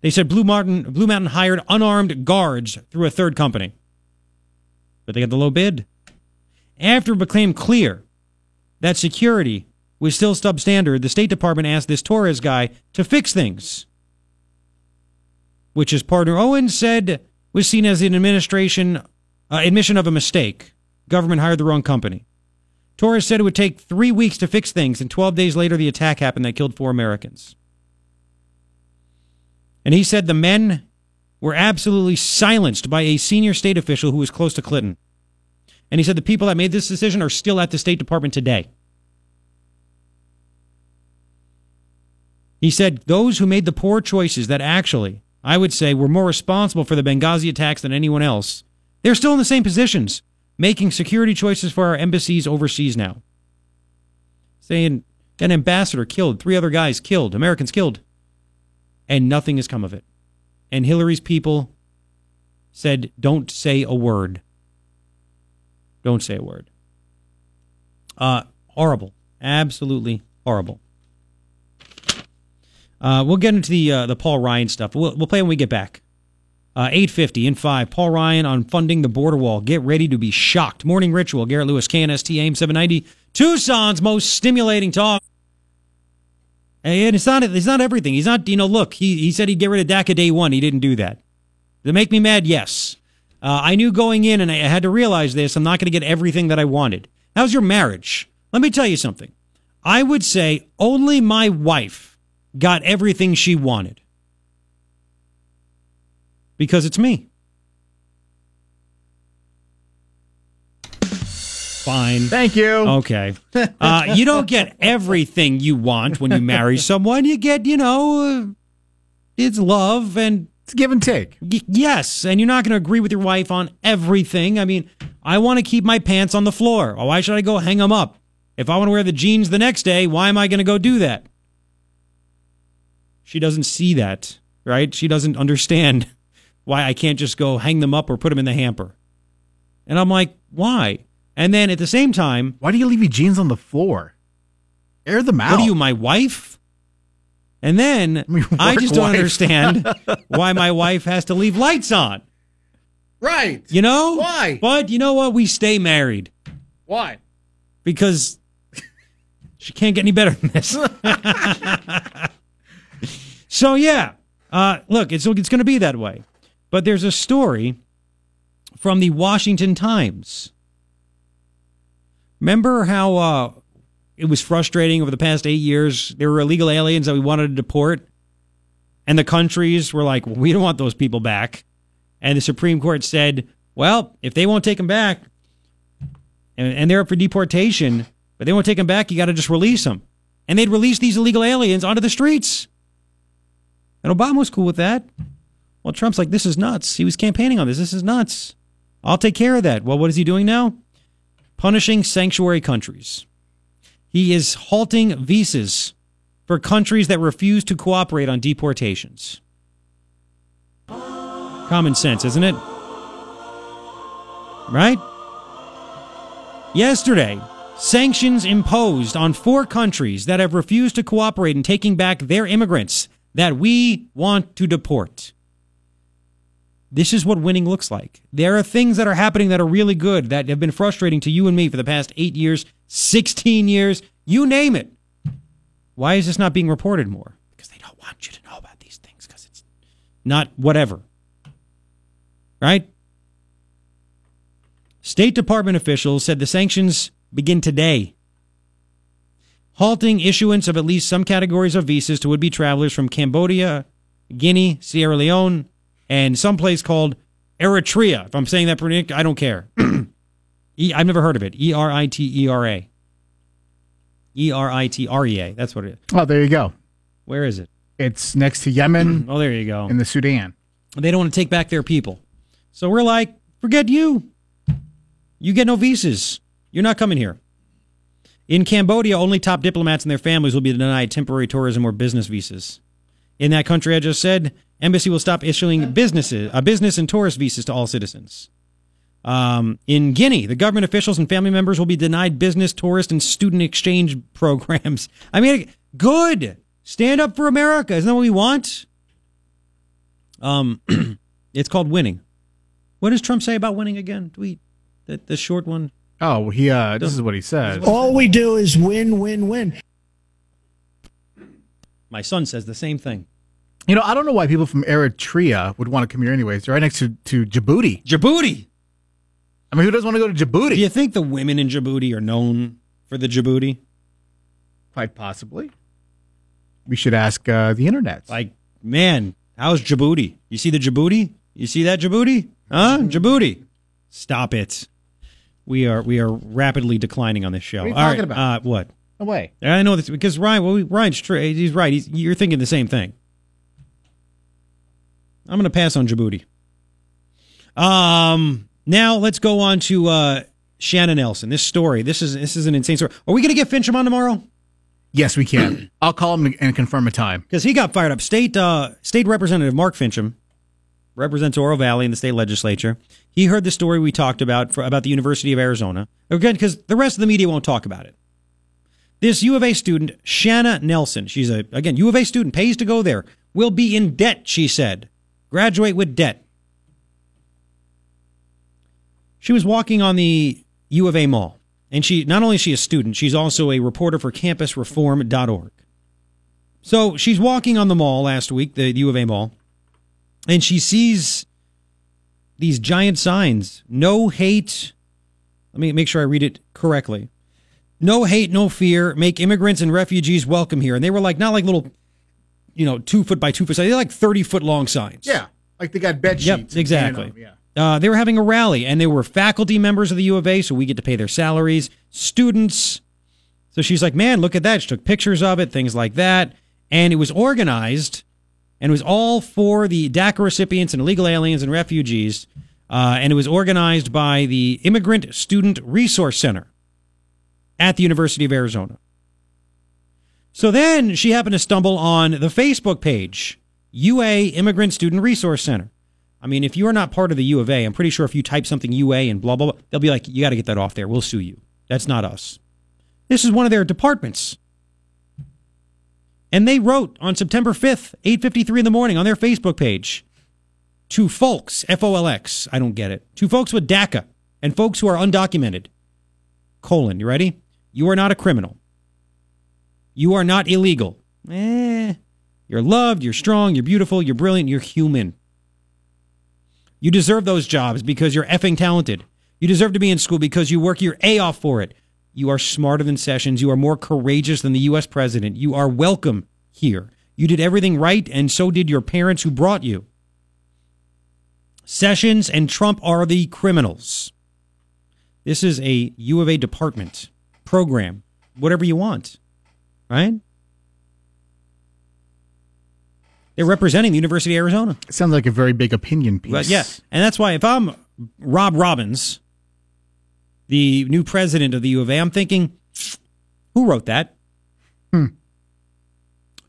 They said Blue Mountain, Blue Mountain hired unarmed guards through a third company, but they got the low bid. After it became clear that security was still substandard, the State Department asked this Torres guy to fix things, which his partner Owen said was seen as an administration uh, admission of a mistake. Government hired the wrong company. Torres said it would take three weeks to fix things, and 12 days later, the attack happened that killed four Americans. And he said the men were absolutely silenced by a senior state official who was close to Clinton. And he said the people that made this decision are still at the State Department today. He said those who made the poor choices that actually, I would say, were more responsible for the Benghazi attacks than anyone else, they're still in the same positions, making security choices for our embassies overseas now. Saying an ambassador killed, three other guys killed, Americans killed, and nothing has come of it. And Hillary's people said, don't say a word. Don't say a word. Uh, horrible. Absolutely horrible. Uh, we'll get into the uh, the Paul Ryan stuff. We'll, we'll play when we get back. Uh, 850 and 5. Paul Ryan on funding the border wall. Get ready to be shocked. Morning Ritual. Garrett Lewis, KNST, AM 790. Tucson's most stimulating talk. And it's not, it's not everything. He's not, you know, look, he, he said he'd get rid of DACA day one. He didn't do that. Does it make me mad? Yes. Uh, I knew going in, and I had to realize this, I'm not going to get everything that I wanted. How's your marriage? Let me tell you something. I would say only my wife got everything she wanted because it's me. Fine. Thank you. Okay. Uh, you don't get everything you want when you marry someone. You get, you know, uh, it's love and it's give and take. Y- yes, and you're not going to agree with your wife on everything. I mean, I want to keep my pants on the floor. Why should I go hang them up? If I want to wear the jeans the next day, why am I going to go do that? She doesn't see that, right? She doesn't understand why I can't just go hang them up or put them in the hamper. And I'm like, why? And then at the same time, why do you leave your jeans on the floor? Air them out. What are you, my wife? And then I just don't wife. understand why my wife has to leave lights on. Right. You know? Why? But you know what? We stay married Why? because she can't get any better than this. So yeah, uh, look, it's it's going to be that way. But there's a story from the Washington Times. Remember how uh, it was frustrating over the past eight years? There were illegal aliens that we wanted to deport, and the countries were like, well, "We don't want those people back." And the Supreme Court said, "Well, if they won't take them back, and, and they're up for deportation, but they won't take them back, you got to just release them." And they'd release these illegal aliens onto the streets. And Obama was cool with that. Well, Trump's like, "This is nuts." He was campaigning on this. This is nuts. I'll take care of that. Well, what is he doing now? punishing sanctuary countries. He is halting visas for countries that refuse to cooperate on deportations. Common sense, isn't it? Right? Yesterday, sanctions imposed on four countries that have refused to cooperate in taking back their immigrants that we want to deport. This is what winning looks like. There are things that are happening that are really good that have been frustrating to you and me for the past eight years, 16 years, you name it. Why is this not being reported more? Because they don't want you to know about these things because it's not whatever. Right? State Department officials said the sanctions begin today, halting issuance of at least some categories of visas to would be travelers from Cambodia, Guinea, Sierra Leone, and someplace called Eritrea. If I'm saying that pretty, I don't care. e, I've never heard of it. E R I T E R A. E R I T R E A. That's what it is. Oh, there you go. Where is it? It's next to Yemen Oh, there you go. In the Sudan. They don't want to take back their people. So we're like, forget you. You get no visas. You're not coming here. In Cambodia, only top diplomats and their families will be denied temporary tourism or business visas. In that country I just said, embassy will stop issuing businesses, uh, business and tourist visas to all citizens. Um, in Guinea, the government officials and family members will be denied business, tourist, and student exchange programs. I mean, good. Stand up for America. Isn't that what we want? Um, it's called winning. What does Trump say about winning again? Tweet the, the short one. Oh, he. uh This is what he says. All we do is win, win, win. My son says the same thing. You know, I don't know why people from Eritrea would want to come here anyways. They're right next to, to Djibouti. Djibouti. I mean, who doesn't want to go to Djibouti? Do you think the women in Djibouti are known for the Djibouti? Quite possibly. We should ask uh, the internet. Like, man, How's Djibouti? You see the Djibouti? You see that Djibouti? Huh? Djibouti. Stop it. We are we are rapidly declining on this show. What are you All right, talking about? Uh, what? No way. I know this because Ryan. Well, Ryan's true. He's right. He's, you're thinking the same thing. I'm going to pass on Djibouti. Um. Now let's go on to uh, Shannon Nelson. This story. This is this is an insane story. Are we going to get Finchem on tomorrow? Yes, we can. I'll call him and confirm a time. because he got fired up. State uh, State Representative Mark Finchem represents Oro Valley in the state legislature. He heard the story we talked about for, about the University of Arizona again because the rest of the media won't talk about it. This U of A student, Shanna Nelson, she's a again U of A student, pays to go there, will be in debt. She said, graduate with debt. She was walking on the U of A mall, and she not only is she a student, she's also a reporter for CampusReform.org. So she's walking on the mall last week, the U of A mall, and she sees these giant signs no hate. Let me make sure I read it correctly. No hate, no fear. Make immigrants and refugees welcome here. And they were like, not like little, you know, two foot by two foot. They're like 30 foot long signs. Yeah, like they got bed sheets. Yep, exactly. them, Uh, they were having a rally, and they were faculty members of the U of A, so we get to pay their salaries. Students. So she's like, man, look at that. She took pictures of it, things like that. And it was organized, and it was all for the DACA recipients and illegal aliens and refugees. Uh, and it was organized by the Immigrant Student Resource Center at the University of Arizona. So then she happened to stumble on the Facebook page, UA Immigrant Student Resource Center. I mean, if you are not part of the U of A, I'm pretty sure if you type something UA and blah, blah, blah, they'll be like, you got to get that off there. We'll sue you. That's not us. This is one of their departments. And they wrote on September 5th, 8.53 in the morning on their Facebook page, to folks, F-O-L-X, I don't get it, to folks with DACA and folks who are undocumented, colon, you ready? You are not a criminal. You are not illegal. Eh, you're loved, you're strong, you're beautiful, you're brilliant, you're human. You deserve those jobs because you're effing talented. You deserve to be in school because you work your A off for it. You are smarter than Sessions. You are more courageous than the U.S. president. You are welcome here. You did everything right, and so did your parents who brought you. Sessions and Trump are the criminals. This is a U of A department, program, whatever you want, right? They're representing the University of Arizona. It sounds like a very big opinion piece. But yeah, and that's why if I'm Rob Robbins, the new president of the U of A, I'm thinking, who wrote that? Hmm.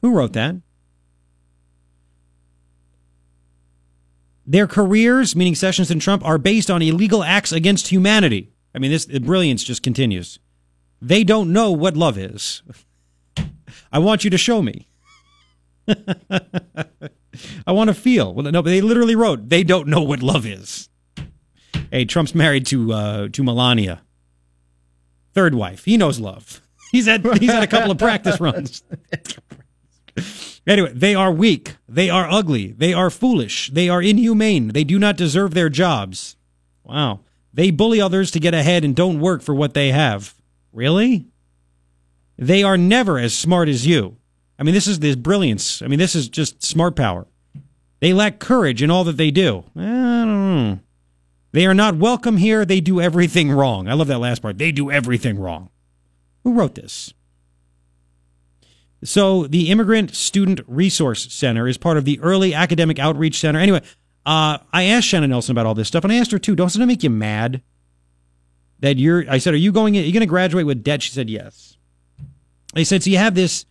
Who wrote that? Their careers, meaning Sessions and Trump, are based on illegal acts against humanity. I mean, this the brilliance just continues. They don't know what love is. I want you to show me. I want to feel. Well, no, but they literally wrote, they don't know what love is. Hey, Trump's married to uh, to Melania, third wife. He knows love. He's had he's had a couple of practice runs. Anyway, they are weak. They are ugly. They are foolish. They are inhumane. They do not deserve their jobs. Wow. They bully others to get ahead and don't work for what they have. Really? They are never as smart as you. I mean, this is this brilliance. I mean, this is just smart power. They lack courage in all that they do. I don't know. They are not welcome here. They do everything wrong. I love that last part. They do everything wrong. Who wrote this? So, the Immigrant Student Resource Center is part of the Early Academic Outreach Center. Anyway, uh, I asked Shannon Nelson about all this stuff, and I asked her too. Doesn't it make you mad that you're? I said, "Are you going? Are you going to graduate with debt?" She said, "Yes." They said, "So you have this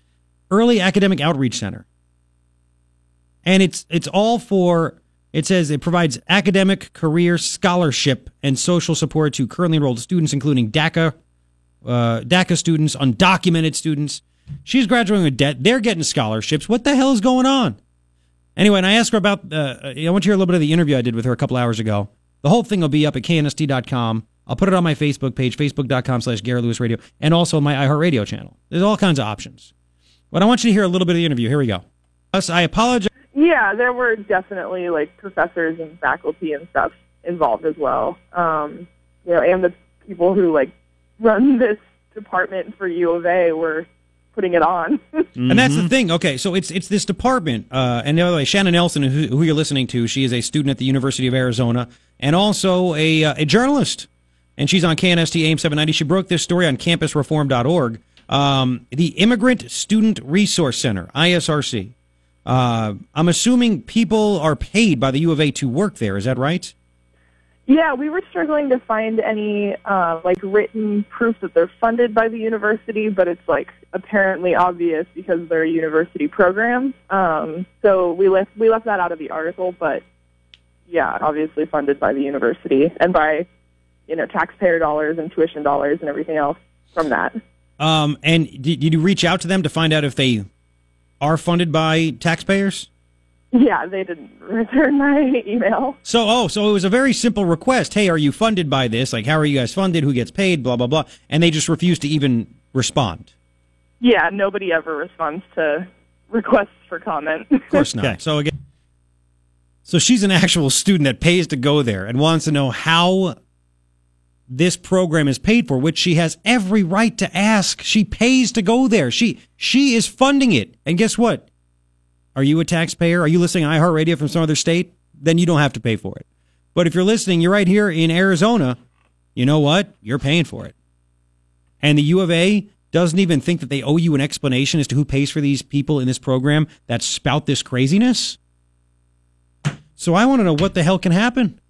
Early Academic Outreach Center, and it's it's all for." It says it provides academic, career, scholarship, and social support to currently enrolled students, including DACA, uh, DACA students, undocumented students. She's graduating with debt. They're getting scholarships. What the hell is going on? Anyway, and I asked her about, uh, I want to hear a little bit of the interview I did with her a couple hours ago. The whole thing will be up at knst.com. I'll put it on my Facebook page, facebook.com slash Garrett Lewis Radio, and also my iHeartRadio channel. There's all kinds of options. But I want you to hear a little bit of the interview. Here we go. Us, I apologize. Yeah, there were definitely like professors and faculty and stuff involved as well. Um, you know, and the people who like run this department for U of A were putting it on. And that's the thing. Okay, so it's it's this department. Uh, and by the way, Shannon Nelson, who, who you're listening to, she is a student at the University of Arizona and also a uh, a journalist. And she's on KNST AM 790. She broke this story on campusreform.org. Um, the Immigrant Student Resource Center, ISRC. Uh, I'm assuming people are paid by the U of A to work there. Is that right? Yeah, we were struggling to find any uh, like written proof that they're funded by the university, but it's like apparently obvious because they're a university program. Um, so we left we left that out of the article, but yeah, obviously funded by the university and by you know taxpayer dollars and tuition dollars and everything else from that. Um, and did, did you reach out to them to find out if they are funded by taxpayers? Yeah, they didn't return my email. So, oh, so it was a very simple request. Hey, are you funded by this? Like, how are you guys funded? Who gets paid? Blah, blah, blah. And they just refused to even respond. Yeah, nobody ever responds to requests for comment. Of course not. So, again, so she's an actual student that pays to go there and wants to know how this program is paid for, which she has every right to ask. She pays to go there. She, she is funding it. And guess what? Are you a taxpayer? Are you listening to iHeartRadio from some other state? Then you don't have to pay for it. But if you're listening, you're right here in Arizona. You know what? You're paying for it. And the U of A doesn't even think that they owe you an explanation as to who pays for these people in this program that spout this craziness. So I want to know what the hell can happen.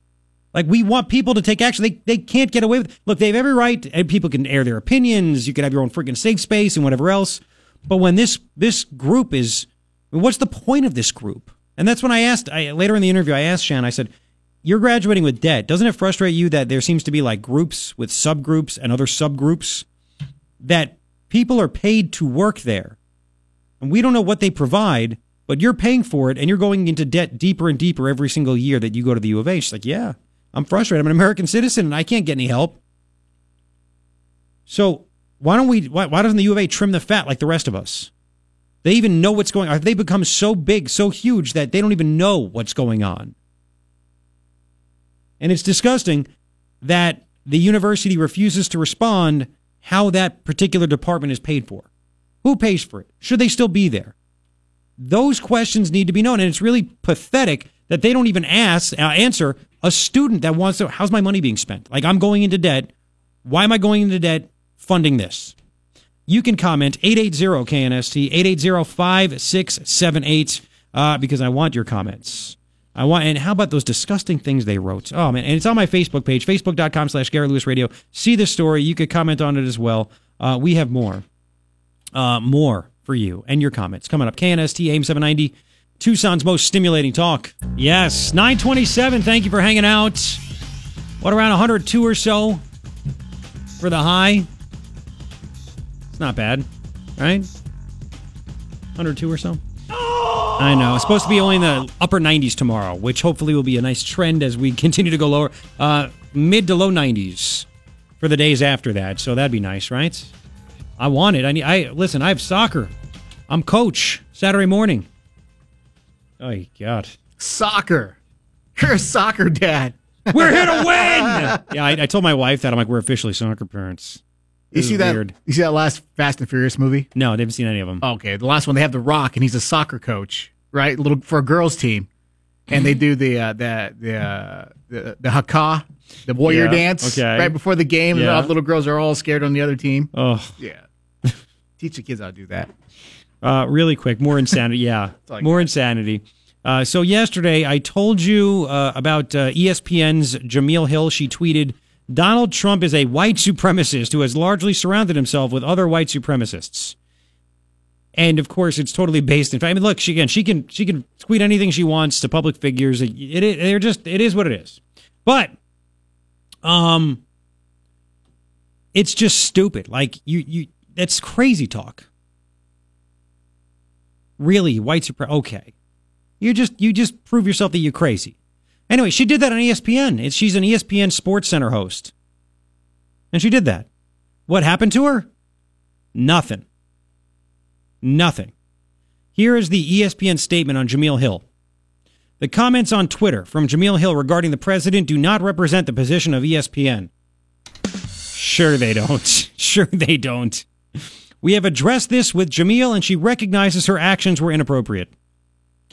Like we want people to take action. They they can't get away with. Look, they have every right, and people can air their opinions. You can have your own freaking safe space and whatever else. But when this this group is, what's the point of this group? And that's when I asked I, later in the interview. I asked Shan. I said, "You're graduating with debt. Doesn't it frustrate you that there seems to be like groups with subgroups and other subgroups that people are paid to work there, and we don't know what they provide." But you're paying for it, and you're going into debt deeper and deeper every single year that you go to the U of H. Like, "Yeah, I'm frustrated. I'm an American citizen and I can't get any help. So why don't we? Why, why doesn't the U of A trim the fat like the rest of us? They even know what's going on. They become so big, so huge that they don't even know what's going on? And it's disgusting that the university refuses to respond how that particular department is paid for. Who pays for it? Should they still be there? Those questions need to be known, and it's really pathetic that they don't even ask uh, answer a student that wants to. How's my money being spent? Like I'm going into debt. Why am I going into debt funding this? You can comment 880 KNST 880-5678 uh, because I want your comments. I want and how about those disgusting things they wrote? Oh man, and it's on my Facebook page, facebook.com slash Garrett Lewis Radio. See the story. You could comment on it as well. Uh, we have more. Uh, more for you and your comments coming up. KNST AM 790, Tucson's most stimulating talk. Yes, 927. Thank you for hanging out. What, around 102 or so for the high? It's not bad, right? 102 or so. I know. It's supposed to be only in the upper 90s tomorrow, which hopefully will be a nice trend as we continue to go lower. Uh, mid to low 90s for the days after that. So that'd be nice, right? I want it. I need. I listen. I have soccer. I'm coach Saturday morning. Oh God, soccer. You're a soccer dad. We're here to win. yeah, I, I told my wife that. I'm like, we're officially soccer parents. You see that? Weird. You see that last Fast and Furious movie? No, I haven't seen any of them. Okay, the last one they have The Rock, and he's a soccer coach, right? Little for a girls team, and they do the uh, the the uh, the, the haka, the warrior Yeah, dance, okay. right before the game. And all the little girls are all scared on the other team. Oh, yeah. Teach the kids how to do that. Uh, really quick, more insanity. Yeah, I more insanity. Uh, so yesterday, I told you uh, about uh, ESPN's Jemele Hill. She tweeted, "Donald Trump is a white supremacist who has largely surrounded himself with other white supremacists." And of course, it's totally based in. Fact. I mean, look, she again, she can she can tweet anything she wants to public figures. It, it they're just it is what it is. But, um, it's just stupid. Like you you that's crazy talk really white supremacy okay you just you just prove yourself that you're crazy. Anyway she did that on espn she's an espn sports center host. And she did that. What happened to her? Nothing. Nothing. Here is the espn statement on jemele hill. The comments on twitter from jemele hill regarding the president do not represent the position of espn sure they don't. Sure they don't. We have addressed this with Jemele, and she recognizes her actions were inappropriate.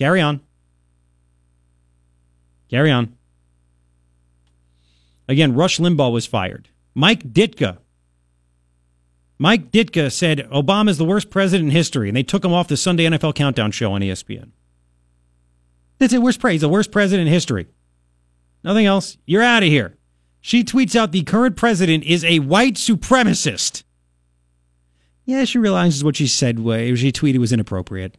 Carry on. Carry on. Again, Rush Limbaugh was fired. Mike Ditka. Mike Ditka said Obama's the worst president in history, and they took him off the Sunday NFL Countdown show on ESPN. That's it. Worst He's the worst president in history. Nothing else. You're out of here. She tweets out the current president is a white supremacist. Yeah, she realizes what she said, what she tweeted was inappropriate.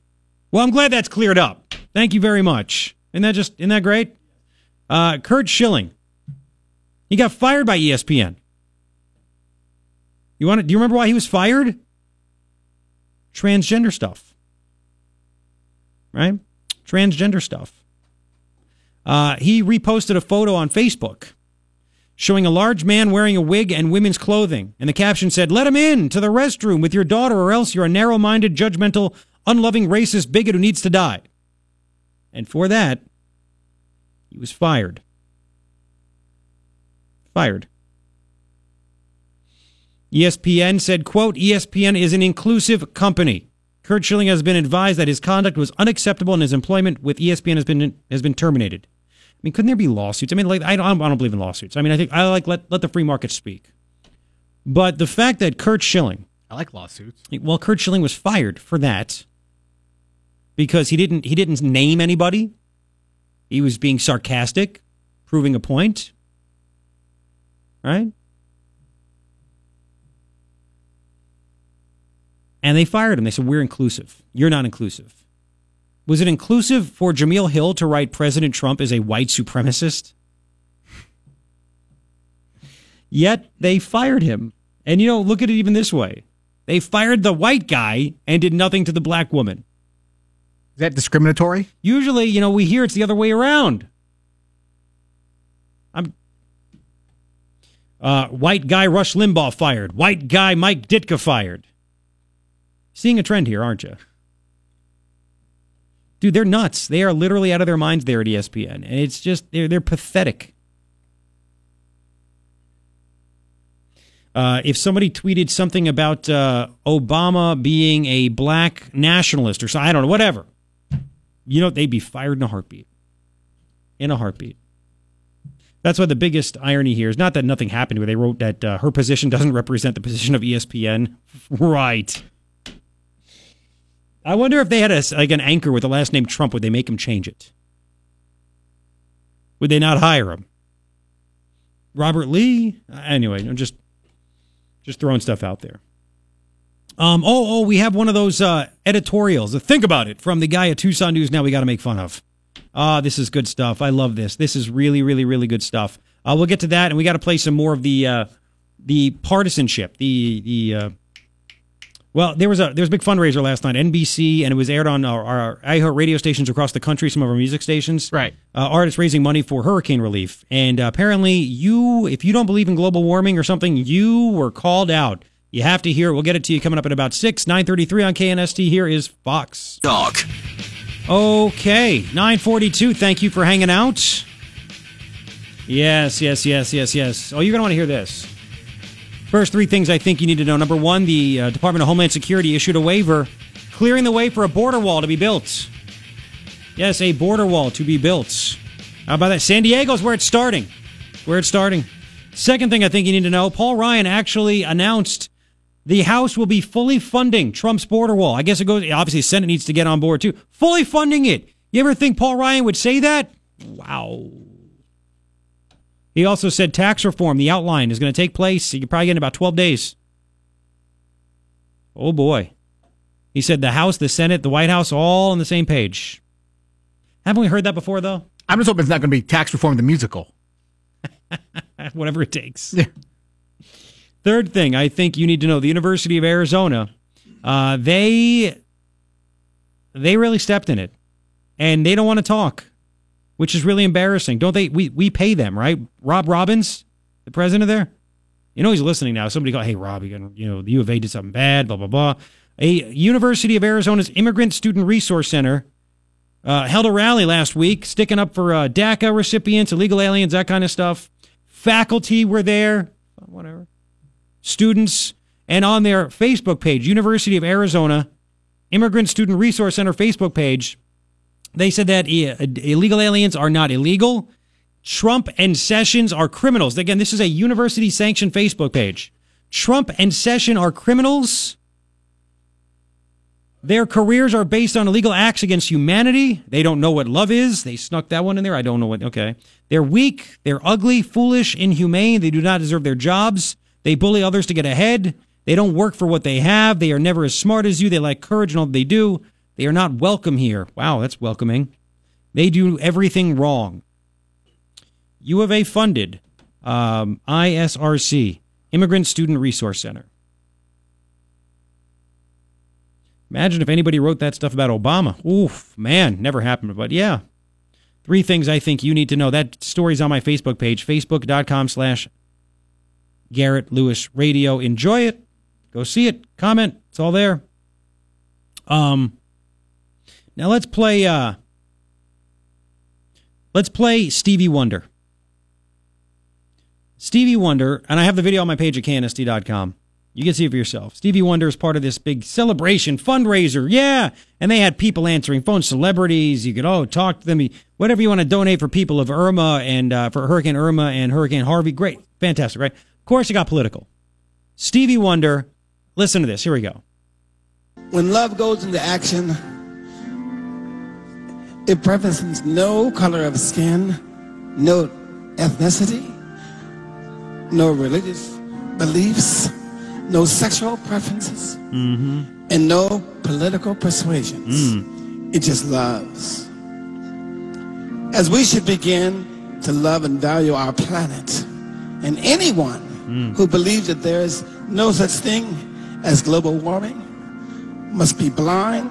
Well, I'm glad that's cleared up. Thank you very much. Isn't that just isn't that great? Uh, Curt Schilling. He got fired by ESPN. You want to, do you remember why he was fired? Transgender stuff. Right? Transgender stuff. Uh, he reposted a photo on Facebook showing a large man wearing a wig and women's clothing. And the caption said, Let him in to the restroom with your daughter, or else you're a narrow minded, judgmental, unloving, racist bigot who needs to die. And for that, he was fired. Fired. ESPN said, quote, ESPN is an inclusive company. Curt Schilling has been advised that his conduct was unacceptable and his employment with ESPN has been has been terminated. I mean, couldn't there be lawsuits? I mean, like I don't, I don't believe in lawsuits. I mean, I think I like let let the free market speak. But the fact that Curt Schilling, I like lawsuits. well, Curt Schilling was fired for that because he didn't he didn't name anybody. He was being sarcastic, proving a point. Right? And they fired him. They said, We're inclusive. You're not inclusive. Was it inclusive for Jemele Hill to write President Trump as a white supremacist? Yet they fired him. And you know, look at it even this way they fired the white guy and did nothing to the black woman. Is that discriminatory? Usually, you know, we hear it's the other way around. I'm uh, white guy Rush Limbaugh fired. White guy Mike Ditka fired. Seeing a trend here, aren't you? Dude, they're nuts. They are literally out of their minds there at ESPN, and it's just they're they're pathetic. Uh, if somebody tweeted something about uh, Obama being a black nationalist or so, I don't know, whatever, you know, they'd be fired in a heartbeat. In a heartbeat. That's why the biggest irony here is not that nothing happened to her. They wrote that uh, her position doesn't represent the position of ESPN. Right. I wonder if they had a, like an anchor with the last name Trump, would they make him change it? Would they not hire him? Robert Lee? Anyway, I'm just just throwing stuff out there. Um, oh, oh, we have one of those uh, editorials. Think about it from the guy at Tucson News. Now we got to make fun of. Ah, this is good stuff. I love this. This is really, really, really good stuff. Uh, we'll get to that, and we got to play some more of the uh, the partisanship. The the uh, well, there was a there was a big fundraiser last night, NBC, and it was aired on our, our iHeart radio stations across the country. Some of our music stations, right? Uh, artists raising money for hurricane relief, and uh, apparently, you if you don't believe in global warming or something, you were called out. You have to hear it. We'll get it to you coming up at about six nine thirty three on KNST. Here is Fox Dog. Okay, 942. Thank you for hanging out. Yes, yes, yes, yes, yes. Oh, you're going to want to hear this. First, three things I think you need to know. Number one, the uh, Department of Homeland Security issued a waiver clearing the way for a border wall to be built. Yes, a border wall to be built. How about that? San Diego's where it's starting. Where it's starting. Second thing I think you need to know Paul Ryan actually announced the House will be fully funding Trump's border wall. I guess it goes, obviously, the Senate needs to get on board too. Fully funding it. You ever think Paul Ryan would say that? Wow. He also said tax reform, the outline, is going to take place. You could probably get in about 12 days. Oh boy. He said the House, the Senate, the White House, all on the same page. Haven't we heard that before, though? I'm just hoping it's not going to be tax reform the musical. Whatever it takes. Third thing I think you need to know: the University of Arizona, uh, they they really stepped in it, and they don't want to talk, which is really embarrassing. Don't they? We we pay them, right? Rob Robbins, the president there. You know he's listening now. Somebody go, hey Rob, you, know the U of A did something bad, blah blah blah. A University of Arizona's Immigrant Student Resource Center uh, held a rally last week, sticking up for uh, DACA recipients, illegal aliens, that kind of stuff. Faculty were there, whatever. Students And on their Facebook page, University of Arizona Immigrant Student Resource Center Facebook page, they said that eh, illegal aliens are not illegal. Trump and Sessions are criminals. Again, this is a university sanctioned Facebook page. Trump and Session are criminals. Their careers are based on illegal acts against humanity. They don't know what love is. They snuck that one in there. I don't know what. Okay. They're weak. They're ugly, foolish, inhumane. They do not deserve their jobs. They bully others to get ahead. They don't work for what they have. They are never as smart as you. They lack courage in all that they do. They are not welcome here. Wow, that's welcoming. They do everything wrong. U of A funded um, ISRC, Immigrant Student Resource Center. Imagine if anybody wrote that stuff about Obama. Oof, man, never happened. But yeah, three things I think you need to know. That story's on my Facebook page, facebook.com slash Garrett Lewis Radio. Enjoy it. Go see it. Comment. It's all there. Um, now let's play. Uh, let's play Stevie Wonder. Stevie Wonder, and I have the video on my page at KNST.com. You can see it for yourself. Stevie Wonder is part of this big celebration fundraiser. Yeah. And they had people answering phones, celebrities. You could, oh, talk to them. Whatever you want to donate for people of Irma and uh, for Hurricane Irma and Hurricane Harvey. Great. Fantastic, right? Of course, it got political. Stevie Wonder, listen to this. Here we go. When love goes into action, it prefaces no color of skin, no ethnicity, no religious beliefs, no sexual preferences, Mm-hmm. and no political persuasions. It just loves. As we should begin to love and value our planet, and anyone Mm. who believe that there is no such thing as global warming must be blind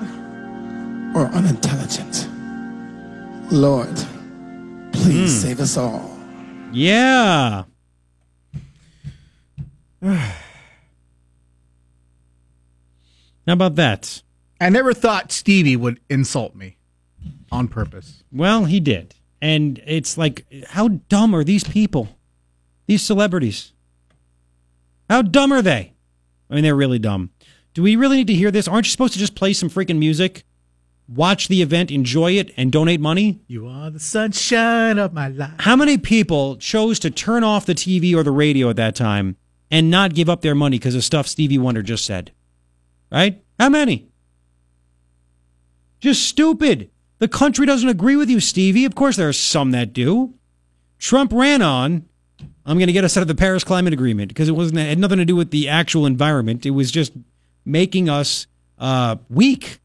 or unintelligent. Lord, please mm. save us all. Yeah. How about that? I never thought Stevie would insult me on purpose. Well, he did. And it's like, how dumb are these people? These celebrities. How dumb are they? I mean, they're really dumb. Do we really need to hear this? Aren't you supposed to just play some freaking music, watch the event, enjoy it, and donate money? You are the sunshine of my life. How many people chose to turn off the TV or the radio at that time and not give up their money because of stuff Stevie Wonder just said? Right? How many? Just stupid. The country doesn't agree with you, Stevie. Of course, there are some that do. Trump ran on, I'm going to get us out of the Paris Climate Agreement because it wasn't it had nothing to do with the actual environment. It was just making us uh, weak,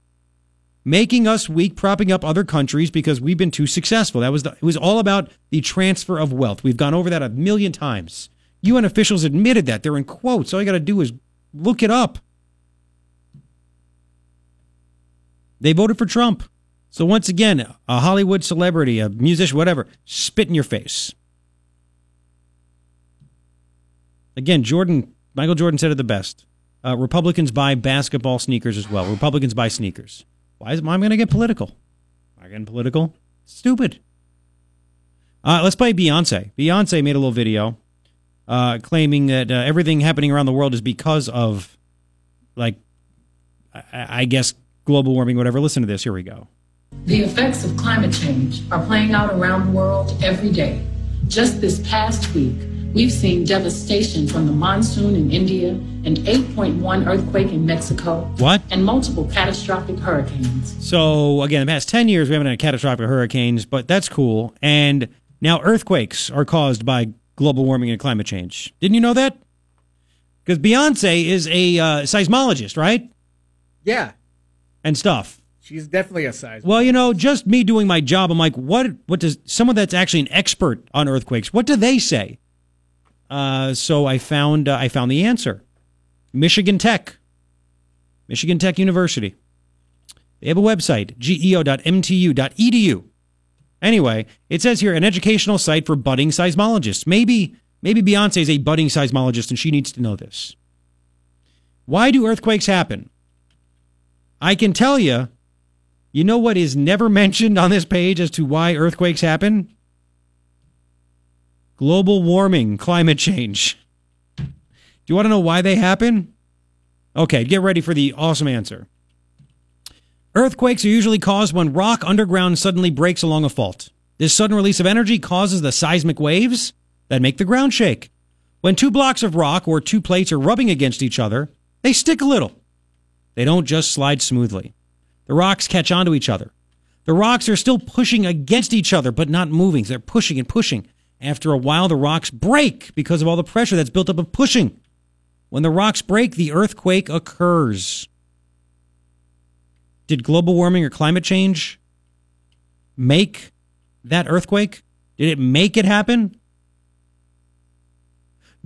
making us weak, propping up other countries because we've been too successful. That was the, it was all about the transfer of wealth. We've gone over that a million times. UN officials admitted that. They're in quotes. All you got to do is look it up. They voted for Trump. So once again, a Hollywood celebrity, a musician, whatever, spit in your face. Again, Jordan, Michael Jordan said it the best. Uh, Republicans buy basketball sneakers as well. Republicans buy sneakers. Why is why am I going to get political? Am I getting political? Stupid. Uh, let's play Beyonce. Beyonce made a little video uh, claiming that uh, everything happening around the world is because of, like, I, I guess global warming, whatever. Listen to this. Here we go. The effects of climate change are playing out around the world every day. Just this past week, we've seen devastation from the monsoon in India, an 8.1 earthquake in Mexico, What? and multiple catastrophic hurricanes. So again, the past ten years we haven't had catastrophic hurricanes, but that's cool. And now earthquakes are caused by global warming and climate change. Didn't you know that? Because Beyonce is a uh, seismologist, right? Yeah, And stuff. she's definitely a size. Well, you know, just me doing my job, I'm like, what? What does someone that's actually an expert on earthquakes? What do they say? Uh, so I found uh, I found the answer. Michigan Tech, Michigan Tech University. They have a website, geo.mtu.edu. Anyway, it says here an educational site for budding seismologists. Maybe maybe Beyonce is a budding seismologist and she needs to know this. Why do earthquakes happen? I can tell you, you know what is never mentioned on this page as to why earthquakes happen? Global warming, climate change. Do you want to know why they happen? Okay, get ready for the awesome answer. Earthquakes are usually caused when rock underground suddenly breaks along a fault. This sudden release of energy causes the seismic waves that make the ground shake. When two blocks of rock or two plates are rubbing against each other, they stick a little. They don't just slide smoothly. The rocks catch onto each other. The rocks are still pushing against each other, but not moving. They're pushing and pushing. After a while, the rocks break because of all the pressure that's built up of pushing. When the rocks break, the earthquake occurs. Did global warming or climate change make that earthquake? Did it make it happen?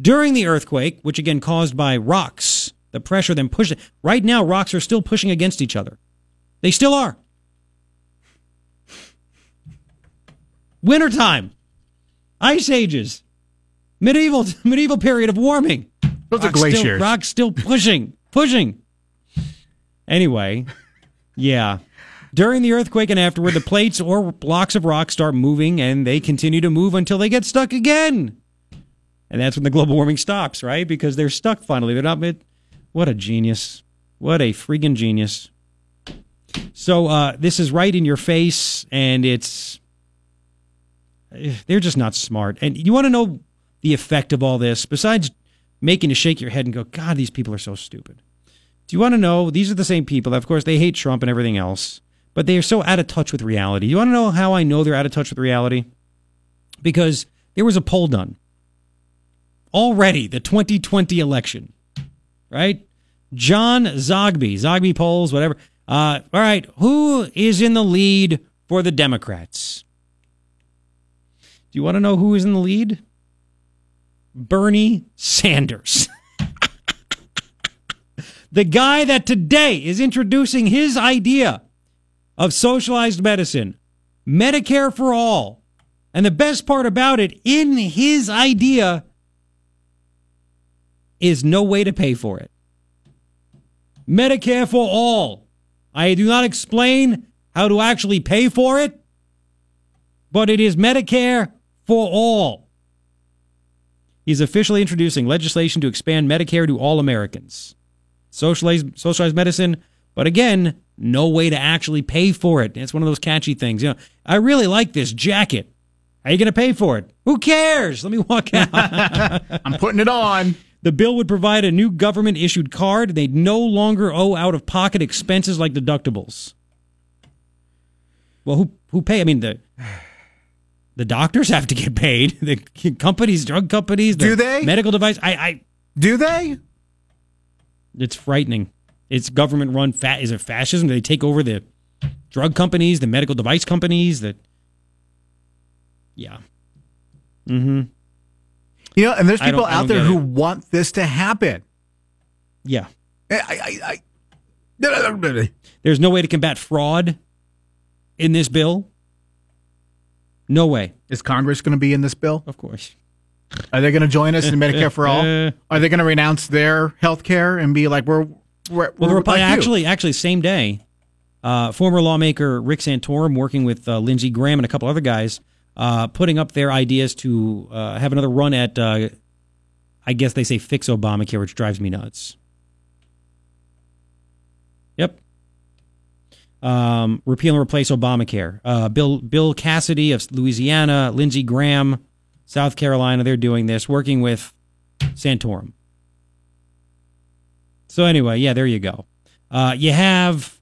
During the earthquake, which again caused by rocks, the pressure then pushed it. Right now, rocks are still pushing against each other. They still are. Wintertime, ice ages, medieval medieval period of warming. Those are Rocks still- glaciers. rocks still pushing, pushing. Anyway, yeah. During the earthquake and afterward, the plates or blocks of rock start moving and they continue to move until they get stuck again. And that's when the global warming stops, right? Because they're stuck finally. They're not mid. What a genius. What a freaking genius. So uh, this is right in your face, and it's. They're just not smart. And you want to know the effect of all this, besides making you shake your head and go, God, these people are so stupid. Do you want to know? These are the same people. Of course, they hate Trump and everything else, but they are so out of touch with reality. You want to know how I know they're out of touch with reality? Because there was a poll done already, the 2020 election, right? John Zogby, Zogby polls, whatever. Uh, all right, who is in the lead for the Democrats? Do you want to know who is in the lead? Bernie Sanders. the guy that today is introducing his idea of socialized medicine, Medicare for all. And the best part about it, in his idea, is no way to pay for it. Medicare for all. I do not explain how to actually pay for it, but it is Medicare for all. He's officially introducing legislation to expand Medicare to all Americans. Socialized, socialized medicine, but again, no way to actually pay for it. It's one of those catchy things. You know, I really like this jacket. How are you going to pay for it? Who cares? Let me walk out. I'm putting it on. The bill would provide a new government issued card. They'd no longer owe out of pocket expenses like deductibles. Well, who who pay? I mean the the doctors have to get paid. The companies, drug companies, the Do they? Medical device. I, I do they? It's frightening. It's government run. Fat is it fascism? Do they take over the drug companies, the medical device companies? That yeah. Mm-hmm. You know, and there's people out there who it. want this to happen. Yeah. I, I, I, There's no way to combat fraud in this bill. No way. Is Congress going to be in this bill? Of course. Are they going to join us in Medicare for all? Are they going to renounce their health care and be like, we're, we're, Well, the we're like you? actually, actually, same day, uh, former lawmaker Rick Santorum, working with uh, Lindsey Graham and a couple other guys, uh, putting up their ideas to uh, have another run at, uh, I guess they say fix Obamacare, which drives me nuts. Yep. Um, repeal and replace Obamacare. Uh, Bill Bill Cassidy of Louisiana, Lindsey Graham, South Carolina, they're doing this, working with Santorum. So anyway, yeah, there you go. Uh, you have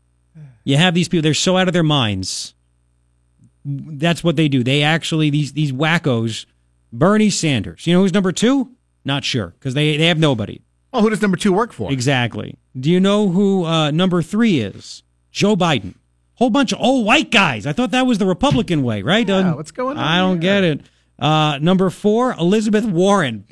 you have these people. They're so out of their minds. That's what they do. They actually these these wackos. Bernie Sanders. You know who's number two? Not sure because they they have nobody. Oh, who does number two work for? Exactly. Do you know who uh, number three is? Joe Biden. Whole bunch of old white guys. I thought that was the Republican way, right? Yeah, Um, what's going on I don't get it. Uh, number four, Elizabeth Warren.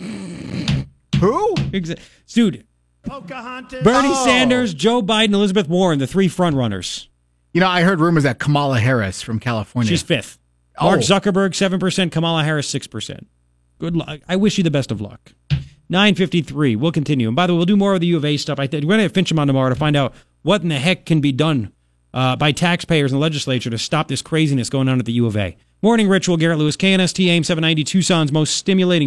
Who? Exa- Dude, Pocahontas. Bernie Oh. Sanders, Joe Biden, Elizabeth Warren, the three frontrunners. You know, I heard rumors that Kamala Harris from California. She's fifth. Mark Oh. Zuckerberg, 7%. Kamala Harris, 6%. Good luck. I wish you the best of luck. 953. We'll continue. And by the way, we'll do more of the U of A stuff. I think we're going to have Finchem on tomorrow to find out what in the heck can be done uh, by taxpayers and legislature to stop this craziness going on at the U of A. Morning ritual, Garrett Lewis, KNST AM 790, Tucson's most stimulating